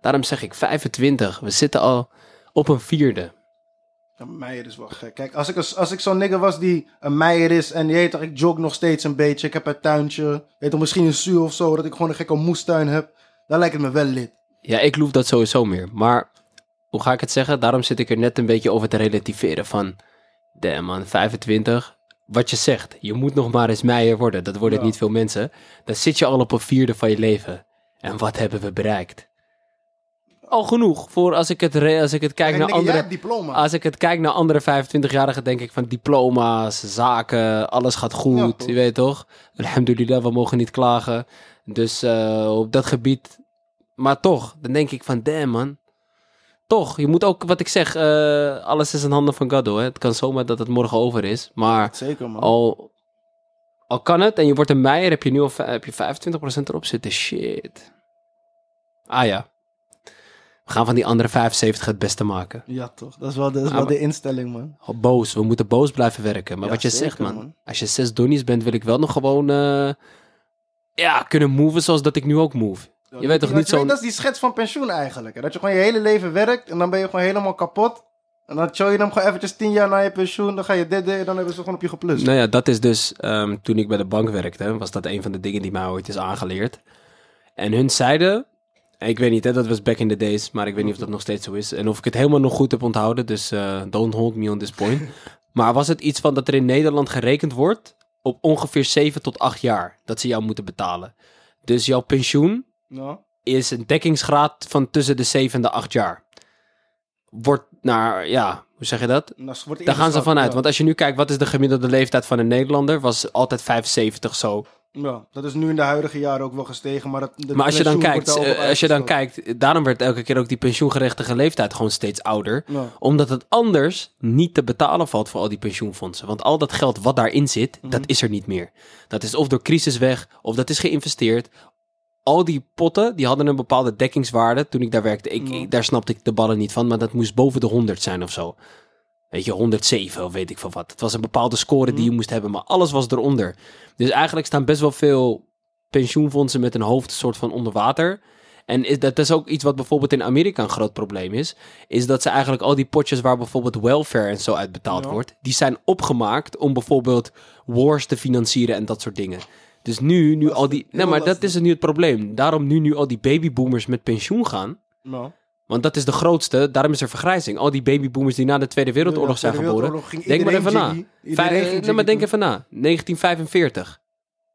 Daarom zeg ik 25. We zitten al op een vierde. Een meijer is wel gek. Kijk, als ik, als, als ik zo'n nigger was die een meijer is en je weet toch, ik jog nog steeds een beetje. Ik heb een tuintje. Weet toch, misschien een zuur of zo, dat ik gewoon een gekke moestuin heb. Dan lijkt het me wel lid. Ja, ik loef dat sowieso meer. Maar hoe ga ik het zeggen? Daarom zit ik er net een beetje over te relativeren. Van, damn man, 25. Wat je zegt, je moet nog maar eens meijer worden. Dat worden Ja. niet veel mensen. Dan zit je al op een vierde van je leven. En wat hebben we bereikt? Al genoeg voor als ik het, re- als ik het kijk naar andere... diploma. Als ik het kijk naar andere 25-jarigen, denk ik van diploma's, zaken, alles gaat goed. je weet toch? Alhamdulillah, we mogen niet klagen. Dus eh, op dat gebied. Maar toch, dan denk ik van damn man. Toch, je moet ook, wat ik zeg, eh, alles is in handen van God. Het kan zomaar dat het morgen over is. Maar Zeker, man. al, al kan het en je wordt een meijer, heb je nu al heb je 25% erop zitten. Shit. Ah ja. We gaan van die andere 75 het beste maken. Ja, toch. Dat is wel de, is wel de instelling, man. Oh, boos. We moeten boos blijven werken. Maar Ja, wat je zeker, zegt, man, man. Als je zes donnies bent, wil ik wel nog gewoon... eh, ja, kunnen moven zoals dat ik nu ook move. Je weet toch niet zo'n... Dat is die schets van pensioen eigenlijk. Hè? Dat je gewoon je hele leven werkt en dan ben je gewoon helemaal kapot. En dan show je hem gewoon eventjes tien jaar na je pensioen. Dan ga je dit, dit en dan hebben ze gewoon op je geplust. Nou ja, dat is dus... ehm, toen ik bij de bank werkte, was dat een van de dingen die mij ooit is aangeleerd. En hun zeiden... Ik weet niet, hè, dat was back in the days, maar ik weet niet of dat nog steeds zo is. En of ik het helemaal nog goed heb onthouden, dus eh, don't hold me on this point. maar was het iets van dat er in Nederland gerekend wordt op ongeveer 7 tot 8 jaar dat ze jou moeten betalen. Dus jouw pensioen Ja. is een dekkingsgraad van tussen de 7 en de 8 jaar. Wordt naar, ja, hoe zeg je dat? Daar gaan ze vanuit. ja. Want als je nu kijkt, wat is de gemiddelde leeftijd van een Nederlander? Was altijd 75 zo. Ja, dat is nu in de huidige jaren ook wel gestegen. Maar, de Maar als je dan kijkt, eh, als je dan kijkt, daarom werd elke keer ook die pensioengerechtige leeftijd gewoon steeds ouder. Ja. Omdat het anders niet te betalen valt voor al die pensioenfondsen. Want al dat geld wat daarin zit, Mhm. dat is er niet meer. Dat is of door crisis weg, of dat is geïnvesteerd. Al die potten, die hadden een bepaalde dekkingswaarde toen ik daar werkte. Ik, Ja. ik- daar snapte ik de ballen niet van, maar dat moest boven de 100 zijn of zo. Weet je, 107 of weet ik veel wat. Het was een bepaalde score die je moest hebben, maar alles was eronder. Dus eigenlijk staan best wel veel pensioenfondsen met een hoofd soort van onder water. En is, dat is ook iets wat bijvoorbeeld in Amerika een groot probleem is. Is dat ze eigenlijk al die potjes waar bijvoorbeeld welfare en zo uitbetaald Ja. wordt. Die zijn opgemaakt om bijvoorbeeld wars te financieren en dat soort dingen. Dus nu, nu al die... Nee, maar dat is het nu het probleem. Daarom nu, nu al die babyboomers met pensioen gaan. Ja. Want dat is de grootste, daarom is er vergrijzing. Al die babyboomers die na de Tweede Wereldoorlog zijn geboren. Denk maar even na. Vijf- jiggy maar denk even na. 1945.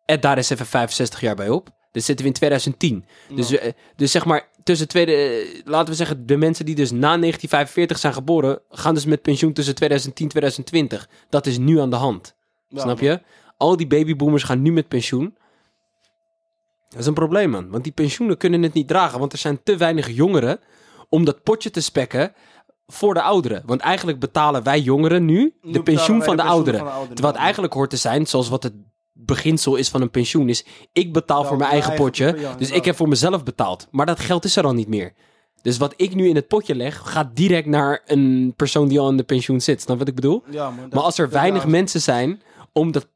En daar is even 65 jaar bij op. Dus zitten we in 2010. Dus, Ja. eh, dus zeg maar, tussen tweede, eh, laten we zeggen, de mensen die dus na 1945 zijn geboren, gaan dus met pensioen tussen 2010 en 2020. Dat is nu aan de hand. Ja, Snap je? Al die babyboomers gaan nu met pensioen. Dat is een probleem, man. Want die pensioenen kunnen het niet dragen. Want er zijn te weinig jongeren om dat potje te spekken voor de ouderen. Want eigenlijk betalen wij jongeren nu de pensioen van de ouderen. van de ouderen, Terwijl het ja. eigenlijk hoort te zijn, zoals wat het beginsel is van een pensioen, is ik betaal voor mijn eigen eigen potje. dus ik heb voor mezelf betaald. Maar dat geld is er al niet meer. Dus wat ik nu in het potje leg, gaat direct naar een persoon die al in de pensioen zit. Snap wat ik bedoel? Ja, Maar als er weinig mensen zijn om, dat,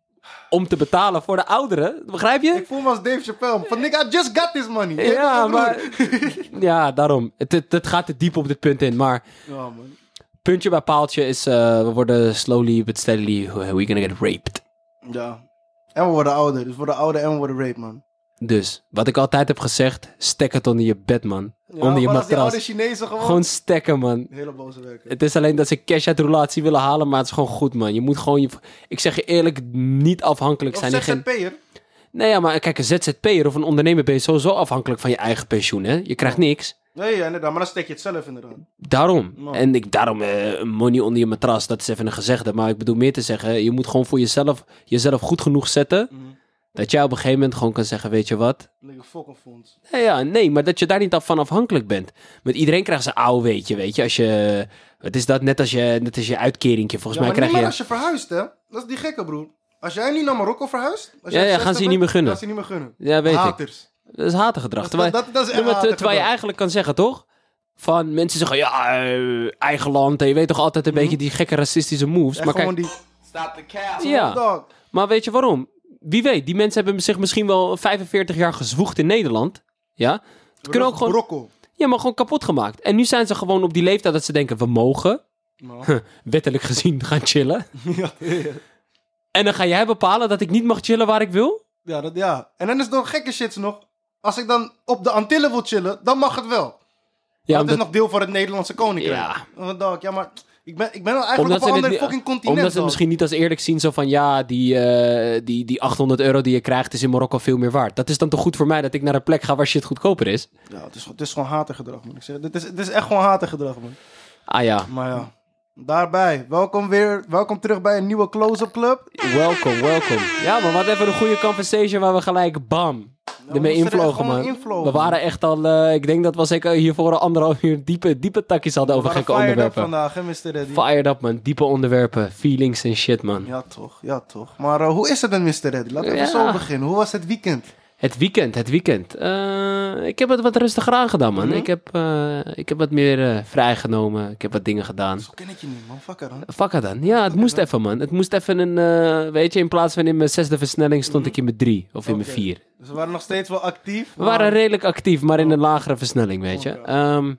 om te betalen voor de ouderen, begrijp je? Ik voel me als Dave Chappelle. Van, nigga, I just got this money. Je Ja, maar. Ja, daarom. Het, het, het gaat te diep op dit punt in. Maar Ja, man. puntje bij paaltje is: eh, we worden slowly but steadily. We gonna get raped. Ja. En we worden ouder. Dus we worden ouder en we worden raped, man. Dus, wat ik altijd heb gezegd: stek het onder je bed, man. Ja, onder je als die oude matras. Chinezen gewoon... Gewoon stekken, man. Hele boze werken. Het is alleen dat ze cash uit de relatie willen halen, maar het is gewoon goed, man. Je moet gewoon, je, ik zeg je eerlijk, niet afhankelijk Of zijn. geen- ZZP'er. Nee, ja, maar kijk, een ZZP'er of een ondernemer ben je sowieso afhankelijk van je eigen pensioen, hè? Je krijgt niks. Nee, ja, inderdaad. Maar dan steek je het zelf inderdaad. Daarom. En ik, daarom, eh, money onder je matras, dat is even een gezegde. Maar ik bedoel meer te zeggen, je moet gewoon voor jezelf, jezelf goed genoeg zetten. Mhm. Dat jij op een gegeven moment gewoon kan zeggen, weet je wat? Nigga, fuck een fonds. Nee, ja, nee, maar dat je daar niet van afhankelijk bent. Met iedereen krijgt ze ouw, weet je, weet je. Als je, het is dat net als je, net als je uitkeringje. Volgens Ja, mij maar krijg je... meer als je verhuist, hè. Dat is die gekke, broer. Als jij nu naar Marokko verhuist... Als Ja, ja, 60 gaan ze je niet meer gunnen. Gaan ze niet meer gunnen. Ja, weet ik. Haters. Dat is hatengedrag. Dat, dat, dat, is Ja, maar terwijl je eigenlijk kan zeggen, toch? Van mensen zeggen, ja, eh, eigen land. En je weet toch altijd een beetje die gekke racistische moves. Echt maar, kijk, gewoon die... Stop the ja, maar weet je waarom? Wie weet, die mensen hebben zich misschien wel 45 jaar gezwoegd in Nederland. Ja? Het kunnen ook gewoon, Brokkel. Ja, maar gewoon kapot gemaakt. En nu zijn ze gewoon op die leeftijd dat ze denken, we mogen, Nou, wettelijk gezien, gaan chillen. ja, ja. En dan ga jij bepalen dat ik niet mag chillen waar ik wil? Ja, dat, ja. En dan is het nog gekke shit nog. Als ik dan op de Antillen wil chillen, dan mag het wel. Ja, dat omdat, is nog deel van het Nederlandse koninkrijk. Ja. Wat dog, ja, maar ik ben, ik ben al eigenlijk omdat op een ander fucking continent. omdat ze het misschien niet als eerlijk zien, zo van ja, die, eh, die, die 800 euro die je krijgt is in Marokko veel meer waard. Dat is dan toch goed voor mij dat ik naar een plek ga waar shit goedkoper is? Ja, het is, het is gewoon hatergedrag, moet ik zeggen. Dit is, het is echt gewoon hatergedrag, man. Ah ja, Maar ja, daarbij. Welkom weer, welkom terug bij een nieuwe close-up club. welkom, welkom. Ja, maar wat even een goede conversation waar we gelijk bam ermee moesten er echt invlogen, man. invlogen, We waren echt al, eh, ik denk dat we zeker hiervoor een anderhalf uur diepe, diepe takjes hadden over gekke fired up onderwerpen. vandaag, hè, Mr. Reddy? Fired up, man. Diepe onderwerpen, feelings en shit, man. Ja, toch, ja, toch. Maar eh, hoe is het met Mr. Reddy? Laten we Ja. zo beginnen. Hoe was het weekend? Het weekend, het weekend. Eh, ik heb het wat rustiger aangedaan, man. Mhm. ik, heb, eh, ik heb wat meer eh, vrijgenomen. Ik heb wat dingen gedaan. Zo ken ik je niet, man. Fuck er dan. It dan. Ja, het moest even, man. Het moest even een... weet je, in plaats van in mijn zesde versnelling stond ik in mijn drie. Of in mijn vier. Dus we waren nog steeds wel actief. We waren redelijk actief, maar in een lagere versnelling, weet je. Ehm,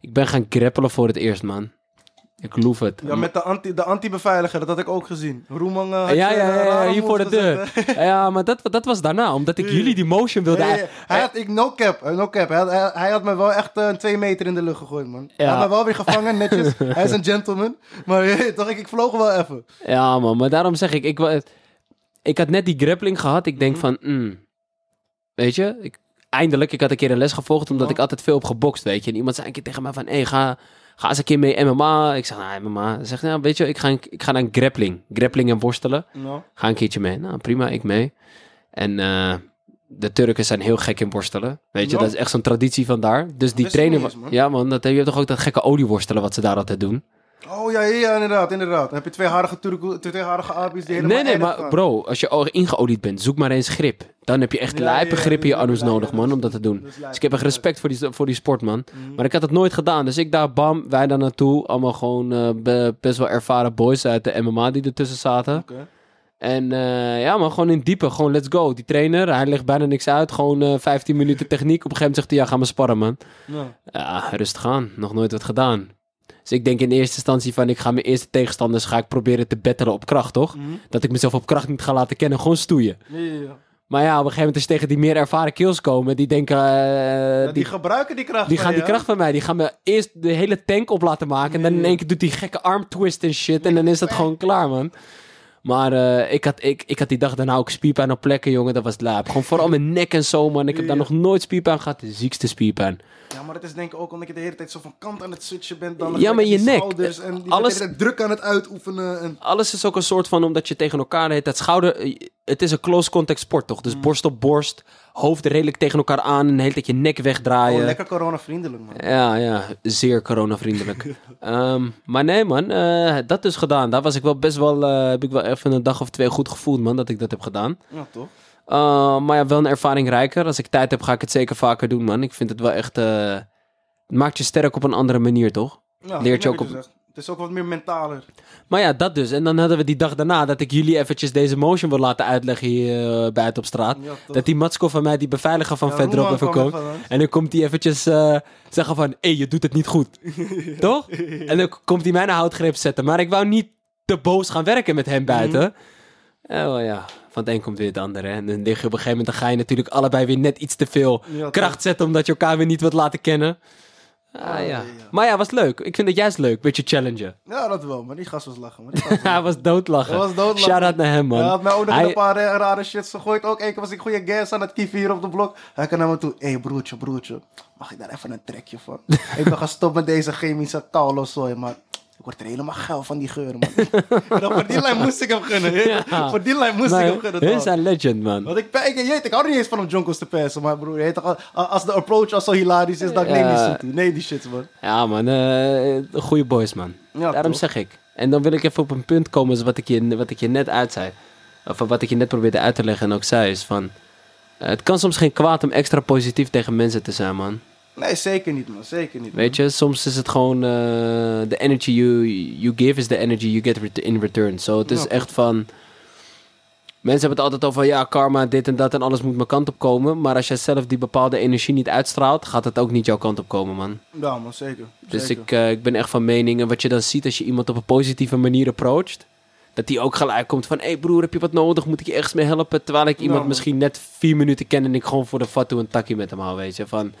ik ben gaan grappelen voor het eerst, man. Ik loef het. Ja, met de anti- de anti-beveiliger, dat had ik ook gezien. Roeman eh, had ja, ja, eh, ja, ja, hier voor de deur. hè? ja, maar dat, dat was daarna, omdat ik jullie die motion wilde... Nee, hij had, ik, no cap, eh, no cap. Hij had, hij, hij had me wel echt eh, een twee meter in de lucht gegooid, man. Hij had me wel weer gevangen, netjes. hij is een gentleman. Maar je, toch, ik, ik vloog wel even. Ja, man, maar daarom zeg ik, ik, ik had net die grappling gehad. Ik denk Mhm. van, mm, weet je, ik, eindelijk, ik had een keer een les gevolgd, omdat ik altijd veel heb gebokst, weet je. En iemand zei een keer tegen mij van, hé, hey, ga, ga eens een keer mee MMA. Ik zeg, nou, MMA. Hij zegt, nou, weet je, ik ga, ik ga naar een grappling. Grappling en worstelen. Ga een keertje mee. Nou, prima, ik mee. En eh, de Turken zijn heel gek in worstelen. Weet je, dat is echt zo'n traditie van daar. Dus die trainer... eens, man. Ja, man, dat, je hebt toch ook dat gekke olieworstelen wat ze daar altijd doen? Oh ja, ja, inderdaad, inderdaad. Dan heb je tweeharige, Turko- tweeharige api's die helemaal Nee, nee, maar gaan. bro, als je ingeolied bent, zoek maar eens grip. Dan heb je echt Ja, lijpe ja, grip in je lijp, nodig, man, om dat te doen. Dus ik heb echt respect voor die, voor die sport, man. Mhm. Maar ik had het nooit gedaan. Dus ik daar, bam, wij daar naartoe. Allemaal gewoon eh, be- best wel ervaren boys uit de MMA die ertussen zaten. Oké. En eh, ja, man, gewoon in diepe. Gewoon let's go. Die trainer, hij legt bijna niks uit. Gewoon eh 15 minuten techniek. Op een gegeven moment zegt hij, ja, ga maar sparren, man. Ja. Ja, rustig aan. Nog nooit wat gedaan. Dus ik denk in eerste instantie van, ik ga mijn eerste tegenstanders ga ik proberen te battelen op kracht, toch? Mhm. Dat ik mezelf op kracht niet ga laten kennen, gewoon stoeien. Ja, ja, ja. Maar ja, op een gegeven moment als je tegen die meer ervaren kills komen, die denken, eh, die, die, gebruiken die kracht die gaan je, die kracht van mij, die gaan me eerst de hele tank op laten maken. En dan in één keer doet die gekke arm twist en shit. En dan is dat gewoon klaar, man. Maar eh, ik, had, ik, ik had die dag daarna ook spierpijn op plekken, jongen. Dat was laap. Gewoon vooral mijn nek en zo, man. Ik heb daar nog nooit spierpijn gehad. De ziekste spierpijn. Ja, maar het is denk ik ook omdat je de hele tijd zo van kant aan het switchen bent. Dan Ja, maar je nek. En die Alles- druk aan het uitoefenen. En... Alles is ook een soort van, omdat je tegen elkaar heet. Dat schouder, het is een close contact sport, toch? Mm. Dus borst op borst, hoofd redelijk tegen elkaar aan. En de hele tijd je nek wegdraaien. Oh, lekker corona-vriendelijk, man. Ja, ja, zeer coronavriendelijk. Ehm maar nee, man, eh, dat dus gedaan. Daar was ik wel best wel, eh, heb ik wel even een dag of twee goed gevoeld, man, dat ik dat heb gedaan. Ja, toch? Uh, maar ja, wel een ervaring rijker. Als ik tijd heb, ga ik het zeker vaker doen, man. Ik vind het wel echt, eh, het maakt je sterk op een andere manier, toch? Ja, Leert je ook op-. Het is ook wat meer mentaler. Maar ja, dat dus. En dan hadden we die dag daarna dat ik jullie eventjes deze motion wil laten uitleggen hier uh, buiten op straat. Ja? Dat die Matsko van mij, die beveiliger van Ja, Verdrop even komt. En dan komt hij eventjes eh, zeggen van, hé, je doet het niet goed. Toch? En dan komt hij mij naar houtgreep zetten. Maar ik wou niet te boos gaan werken met hem buiten. En wel ja, van het een komt weer het andere. hè. En dan lig je op een gegeven moment, dan ga je natuurlijk allebei weer net iets te veel kracht zetten, omdat je elkaar weer niet wilt laten kennen. Ah, Oh, ja. Maar ja, was leuk. Ik vind het juist leuk, beetje challengen. Ja, dat wel, maar die gast was lachen. Maar die gast was Hij was doodlachen. Hij was doodlachen. Shout-out naar hem, man. Hij had mij ook nog Hij- een paar eh, rare shits gegooid. Ook één keer was ik goede gas aan het kieven hier op de blok. Hij kan naar me toe. Hé hey, broertje, broertje. Mag ik daar even een trekje van? ik ben gestopt met deze chemische kaulozooi, maar... Ik word er helemaal geil van die geur, man. dan voor die lijn moest ik hem gunnen. Ja. Voor die lijn moest Maar ik hem gunnen. hun toch? zijn legend, man. Want ik, ik, je weet, ik hou er niet eens van om Jonkos te persen, maar broer, als de approach al zo hilarisch is, dan neem je Ja. niet toe. Nee, die shit, man. Ja, man. eh goede boys, man. Ja, Daarom toch? zeg ik. En dan wil ik even op een punt komen, zoals wat ik je, wat ik je net uit zei. Of wat ik je net probeerde uit te leggen en ook zei, is van... het kan soms geen kwaad om extra positief tegen mensen te zijn, man. Nee, zeker niet, man. Zeker niet. Weet je, soms is het gewoon... eh, the energy you, you give is the energy you get in return. Zo, het is Ja. echt van... Mensen hebben het altijd over, ja, karma, dit en dat en alles moet mijn kant op komen. Maar als jij zelf die bepaalde energie niet uitstraalt, gaat het ook niet jouw kant op komen, man. Ja, man, zeker. Dus zeker. ik, eh, ik ben echt van mening. En wat je dan ziet als je iemand op een positieve manier approacht, dat die ook gelijk komt van, hé hey broer, heb je wat nodig? Moet ik je ergens mee helpen? Terwijl ik iemand man. misschien net vier minuten ken en ik gewoon voor de fatu een takkie met hem hou, weet je. Van,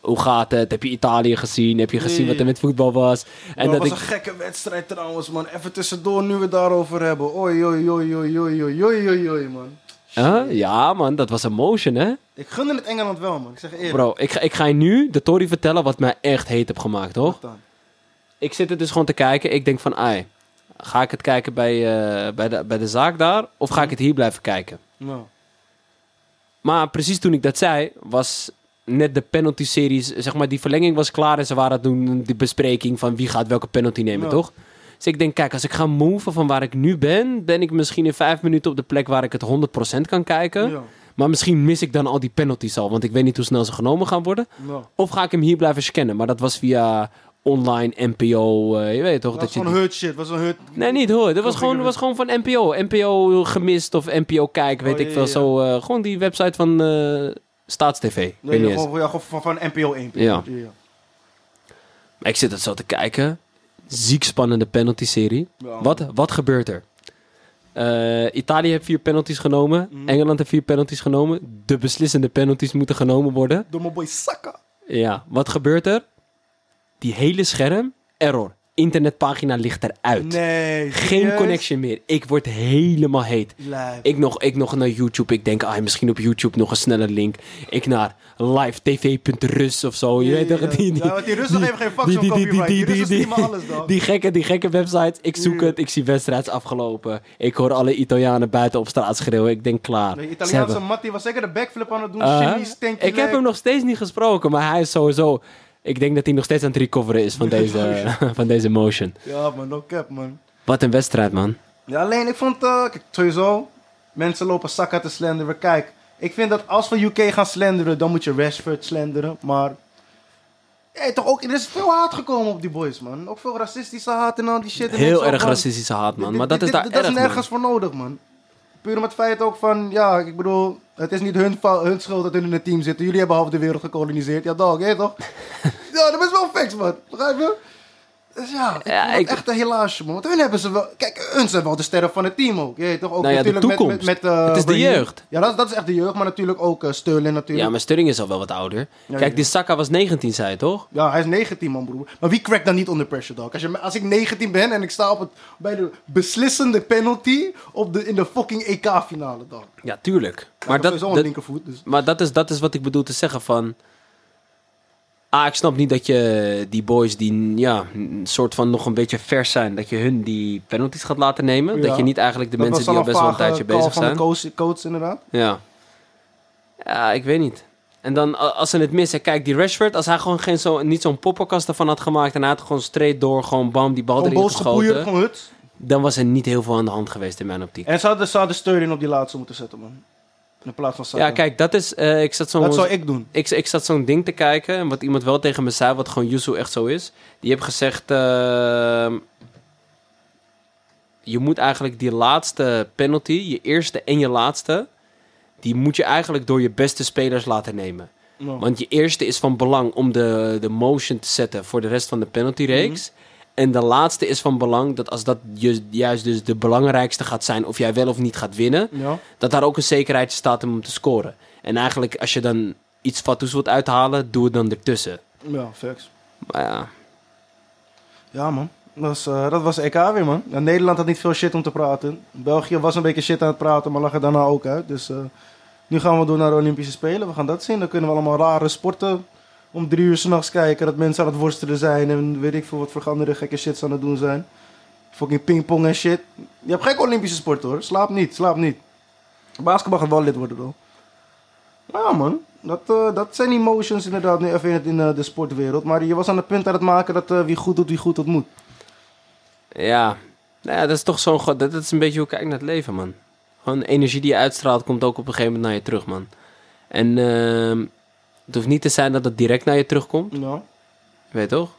hoe gaat het? Heb je Italië gezien? Heb je gezien wat er met voetbal was? En dat was een gekke wedstrijd trouwens, man. Even tussendoor nu we het daarover hebben. Ooi, oi, oi, oi, oi, oi, oi, man. Huh? Ja, man, dat was emotion, hè? Ik gunde het Engeland wel, man. Ik zeg eerlijk. Bro, ik ga, ik ga je nu de Tory vertellen wat mij echt heet heb gemaakt, toch? Ik zit het dus gewoon te kijken. Ik denk van, ai, ga ik het kijken bij, eh, bij, de, bij de zaak daar? Of ga ik mhm. het hier blijven kijken? Nou. Maar precies toen ik dat zei, was net de penalty-series, zeg maar, die verlenging was klaar en ze waren toen de bespreking van wie gaat welke penalty nemen, Ja. toch? Dus ik denk, kijk, als ik ga moven van waar ik nu ben, ben ik misschien in vijf minuten op de plek waar ik het 100% kan kijken. ja. Maar misschien mis ik dan al die penalties al, want ik weet niet hoe snel ze genomen gaan worden. Of ga ik hem hier blijven scannen? Maar dat was via online NPO, eh, je weet toch? Dat Dat was gewoon hurt shit. was een hurt. Nee, niet hoor. Dat was gewoon, was gewoon van NPO. NPO gemist of NPO kijk, weet Oh, ik veel. ja, Zo, eh, gewoon die website van eh Staatstv. Nee, eens. gewoon, ja, gewoon van, van NPO 1. Ja. Ik zit het zo te kijken. Ziek spannende penalty-serie. Ja, Wat, wat gebeurt er? Eh, Italië heeft vier penalties genomen. Mhm. Engeland heeft vier penalties genomen. De beslissende penalties moeten genomen worden. Door mijn boy Saka. Ja, wat gebeurt er? Die hele scherm, error. Internetpagina ligt eruit. Nee. Geen serieus? connection meer. Ik word helemaal heet. Ik nog, ik nog naar YouTube. Ik denk, ah, misschien op YouTube nog een snelle link. Ik naar livetv.rus of zo. Je weet toch? Die, die, Ja, want die Russen geven geen fuck die- die- die-. Die die- die- Russen die- streamen alles, die gekke, die gekke websites. Ik zoek het. Ik zie wedstrijds afgelopen. Ik hoor alle Italianen buiten op straat schreeuwen. Ik denk, klaar. De Italiaanse Mattie was zeker de backflip aan het doen. Uh, ik heb hem nog steeds niet gesproken. Maar hij is sowieso... Ik denk dat hij nog steeds aan het recoveren is van deze, van deze motion. Ja, man, no cap, man. Wat een wedstrijd, man. Ja, alleen ik vond, eh, kijk, sowieso, mensen lopen Saka te slenderen. Kijk, ik vind dat als we UK gaan slenderen, dan moet je Rashford slenderen. Maar, ja, toch ook, er is veel haat gekomen op die boys, man. Ook veel racistische haat en al die shit. En Heel erg racistische haat, man. Maar dat is daar erg, Dat is nergens voor nodig, man. Puur om het feit ook van, ja, ik bedoel, het is niet hun, schuld dat hun in het team zitten. Jullie hebben half de wereld gekoloniseerd. Ja, dog, hè, toch? ja, dat is wel facts, man. Begrijp je? Dus ja, ik Ja, echt een helaasje, man. Want hun hebben ze wel... Kijk, hun zijn wel de sterren van het team ook. Je toch ook Nou ja, de natuurlijk toekomst. Met, met, met, eh, Het is de jeugd. Ja, dat, is- dat is echt de jeugd. Maar natuurlijk ook eh, Sterling natuurlijk. Ja, maar Sterling is al wel wat ouder. Ja, Kijk, ja. die Saka was 19, zei je toch? Ja, hij is 19 man, broer. Maar wie crackt dan niet onder pressure, dog? Als, je, als ik 19 ben en ik sta op het, bij de beslissende penalty op de, in de fucking EK-finale, dog. Ja, tuurlijk. Maar Maar dat dat, dus... maar dat, is, dat is wat ik bedoel te zeggen van... Ah, ik snap niet dat je die boys die ja, een soort van nog een beetje vers zijn... dat je hun die penalties gaat laten nemen. Ja. Dat je niet eigenlijk de Dat mensen die al best wel een tijdje call bezig van zijn... de coach, coach inderdaad. Ja. Ja, ik weet niet. En dan als ze het missen, kijk, die Rashford, als hij gewoon geen zo, niet zo'n poppenkast ervan had gemaakt en hij had gewoon straight door, gewoon bam, die bal erin geschoten, dan was er niet heel veel aan de hand geweest in mijn optiek. En ze hadden, ze hadden Sterling op die laatste moeten zetten, man. In plaats van. Ja, kijk, dat is, eh, ik zat zo'n... Dat zou ik doen. Ik, ik zat zo'n ding te kijken. En wat iemand wel tegen me zei, wat gewoon Yusu echt zo is. Die heeft gezegd... ehm, je moet eigenlijk die laatste penalty, je eerste en je laatste... Die moet je eigenlijk door je beste spelers laten nemen. Want je eerste is van belang om de, de motion te zetten voor de rest van de penaltyreeks. En de laatste is van belang dat als dat ju- juist dus de belangrijkste gaat zijn... of jij wel of niet gaat winnen Ja. dat daar ook een zekerheid staat om te scoren. En eigenlijk, als je dan iets fatsoens wilt uithalen, doe het dan ertussen. Ja, facts. Maar ja, Ja, man. Dat was, eh, dat was EK weer, man. Ja, Nederland had niet veel shit om te praten. België was een beetje shit aan het praten, maar lag er daarna ook uit. Dus eh, nu gaan we door naar de Olympische Spelen. We gaan dat zien. Dan kunnen we allemaal rare sporten om drie uur s'nachts kijken. Dat mensen aan het worstelen zijn en weet ik veel wat voor andere gekke shits aan het doen zijn. Fucking pingpong en shit. Je hebt geen Olympische sport hoor. Slaap niet, slaap niet. Basketbal gaat wel lid worden dan. Ja man, dat, eh, dat zijn emotions inderdaad nu even in, eh, de sportwereld. Maar je was aan het punt aan het maken dat eh, wie goed doet, wie goed dat moet. ja. Nou ja, dat is toch zo'n... Dat, dat is een beetje hoe ik kijk naar het leven, man. Gewoon energie die je uitstraalt, komt ook op een gegeven moment naar je terug, man. En ehm, het hoeft niet te zijn dat het direct naar je terugkomt, Ja. weet je toch?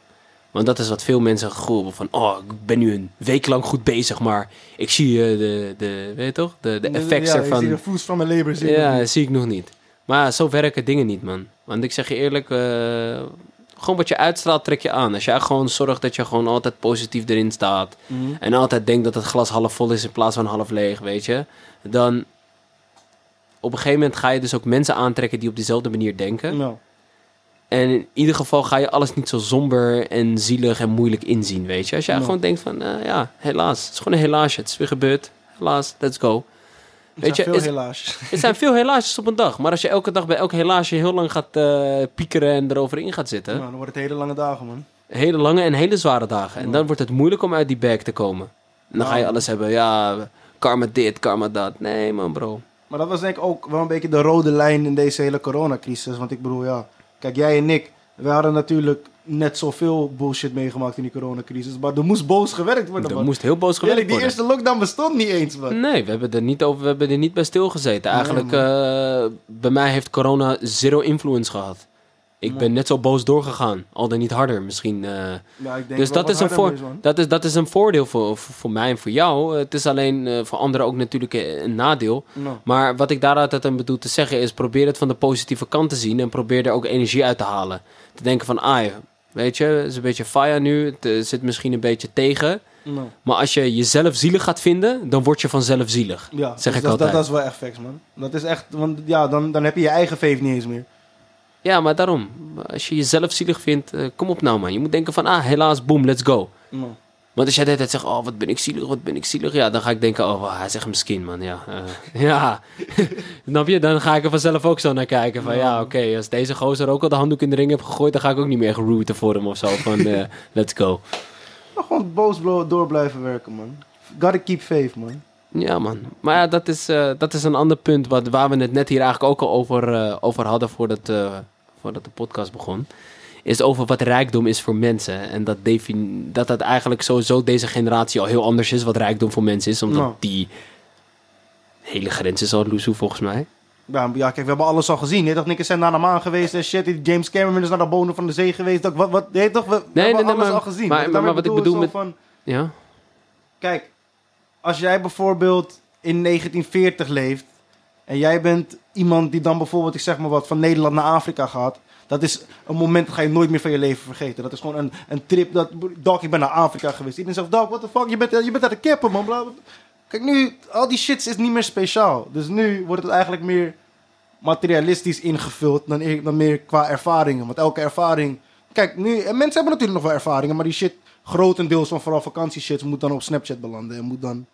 Want dat is wat veel mensen gevoel van, oh, ik ben nu een week lang goed bezig, maar ik zie eh, de, de, weet je toch, de, de effects ja, ervan. Ik zie de voet van mijn labor zitten. Ja, zie ik nog niet. Maar zo werken dingen niet, man. Want ik zeg je eerlijk, eh, gewoon wat je uitstraalt, trek je aan. Als jij gewoon zorgt dat je gewoon altijd positief erin staat. Mhm. En altijd denkt dat het glas half vol is in plaats van half leeg, weet je. Dan op een gegeven moment ga je dus ook mensen aantrekken die op diezelfde manier denken. Nou, En in ieder geval ga je alles niet zo somber en zielig en moeilijk inzien, weet je. Als jij Ja. gewoon denkt van, eh, ja, helaas. Het is gewoon een helaasje. Het is weer gebeurd. Helaas, let's go. het Weet zijn je, veel is- helaas. Er zijn veel helaasjes op een dag. Maar als je elke dag bij elk helaasje heel lang gaat eh, piekeren en erover in gaat zitten. Nou, dan wordt het hele lange dagen, man. Hele lange en hele zware dagen. En dan wordt het moeilijk om uit die bag te komen. En dan ga je alles hebben. Ja, karma dit, karma dat. Nee man bro. Maar dat was denk ik ook wel een beetje de rode lijn in deze hele coronacrisis. Want ik bedoel, ja, kijk, jij en ik, we hadden natuurlijk net zoveel bullshit meegemaakt in die coronacrisis. Maar er moest boos gewerkt worden, Er man. moest heel boos gewerkt Eerlijk, die worden. eerste lockdown bestond niet eens, man. Nee, we hebben er niet over, we hebben er niet bij stilgezeten. Eigenlijk, eh, bij mij heeft corona zero influence gehad. Ik ben net zo boos doorgegaan. Al dan niet harder misschien. eh. Ja, ik denk Dus dat is, een voor, is, dat, is, dat is een voordeel voor, voor, voor mij en voor jou. Het is alleen eh, voor anderen ook natuurlijk een, een nadeel. Maar wat ik daaruit aan bedoel te zeggen is... probeer het van de positieve kant te zien... en probeer er ook energie uit te halen. Te denken van, ah ja, weet je, het is een beetje fire nu. Het eh, zit misschien een beetje tegen. Maar als je jezelf zielig gaat vinden... dan word je vanzelf zielig. Ja, Zeg dus ik dat, altijd. Dat, dat is wel echt facts, man. Dat is echt, want ja, dan, dan heb je je eigen veef niet eens meer. Ja, maar daarom. Als je jezelf zielig vindt, eh, kom op nou man. Je moet denken van, ah, helaas, boom, let's go. Want als jij de hele tijd zegt, oh, wat ben ik zielig, wat ben ik zielig. Ja, dan ga ik denken, oh, hij is echt misschien, man. Ja, eh, ja. snap je? Dan ga ik er vanzelf ook zo naar kijken. Van, ja, oké, als deze gozer ook al de handdoek in de ring heeft gegooid... dan ga ik ook niet meer rooten voor hem of zo. Van, eh, let's go. Maar gewoon boos door blijven werken, man. Gotta keep faith, man. Ja, man. Maar ja, dat is, eh, dat is een ander punt... Wat, waar we het net hier eigenlijk ook al over, eh, over hadden... Voordat, eh, voordat de podcast begon. Is over wat rijkdom is voor mensen. En dat, defin- dat dat eigenlijk sowieso deze generatie al heel anders is... wat rijkdom voor mensen is. Omdat Nou. die hele grens is al loesoe volgens mij. Ja, ja, kijk, we hebben alles al gezien. Je toch, Nick zijn naar de maan geweest en shit. James Cameron is naar de bodem van de zee geweest. Dat, wat, wat, toch, we, we nee, hebben nee, alles maar- al gezien. maar- maar daarmee wat ik is bedoel met- Van, Ja? kijk, als jij bijvoorbeeld in 1940 leeft... en jij bent iemand die dan bijvoorbeeld, ik zeg maar wat, van Nederland naar Afrika gaat... dat is een moment dat ga je nooit meer van je leven vergeten. Dat is gewoon een, een trip dat... Dog, ik ben naar Afrika geweest. Iedereen zegt, dog, what the fuck, je bent, je bent aan de kippen, man. Kijk, nu, al die shit is niet meer speciaal. Dus nu wordt het eigenlijk meer materialistisch ingevuld dan, dan meer qua ervaringen. Want elke ervaring... Kijk, nu, en mensen hebben natuurlijk nog wel ervaringen, maar die shit, grotendeels van vooral vakantieshit, moet dan op Snapchat belanden en moet dan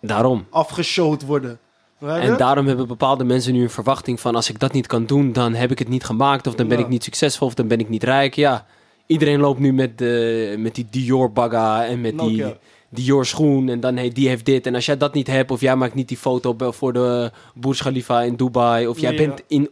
Daarom. afgeshowd worden. En daarom hebben bepaalde mensen nu een verwachting van... als ik dat niet kan doen, dan heb ik het niet gemaakt... of dan ben Ja. ik niet succesvol of dan ben ik niet rijk. Ja, iedereen loopt nu met, de, met die Dior bagga en met die. Dior schoen... en dan hey, die heeft dit. En als jij dat niet hebt of jij maakt niet die foto... voor de Burj Khalifa in Dubai... of jij Ja. bent in,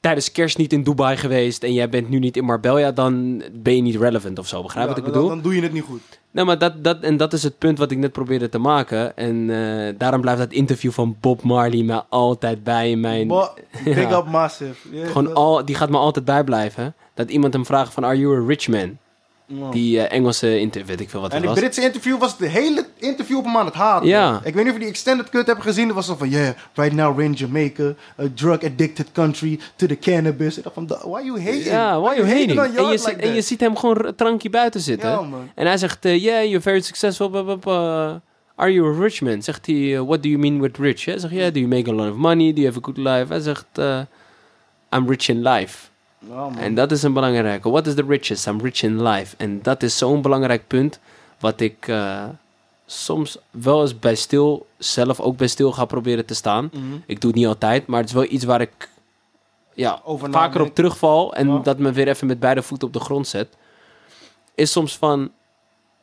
tijdens kerst niet in Dubai geweest... en jij bent nu niet in Marbella... dan ben je niet relevant of zo. Begrijp je Ja, wat ik bedoel? Dan, doe je het niet goed. Nou, maar dat, dat, en dat is het punt wat ik net probeerde te maken. En eh, daarom blijft dat interview van Bob Marley me altijd bij in mijn... Bo- Big up massive. Gewoon al, die gaat me altijd bijblijven. Dat iemand hem vraagt van, are you a rich man? Die eh, Engelse interview, weet ik veel wat En het die was. Britse interview was de hele interview op hem aan het haten. Ja. Ik weet niet of je die extended cut hebt gezien. Dat was zo van, yeah, right now we're in Jamaica. A drug addicted country to the cannabis. Ik dacht van, why you hating? Ja, why you hating? En je, like ziet- en je that? ziet hem gewoon een drankje buiten zitten. Ja, man. En hij zegt, eh, yeah, you're very successful. blah, blah, blah. Are you a rich man? Zegt hij, eh, what do you mean with rich? Hij zegt, yeah, do you make a lot of money? Do you have a good life? Hij zegt, I'm rich in life. Man. En dat is een belangrijke. What is the richest? I'm rich in life. En dat is zo'n belangrijk punt. Wat ik eh, soms wel eens bij stil, zelf ook bij stil ga proberen te staan. Mhm. Ik doe het niet altijd, maar het is wel iets waar ik ja, Over vaker op terugval. En dat me weer even met beide voeten op de grond zet. Is soms van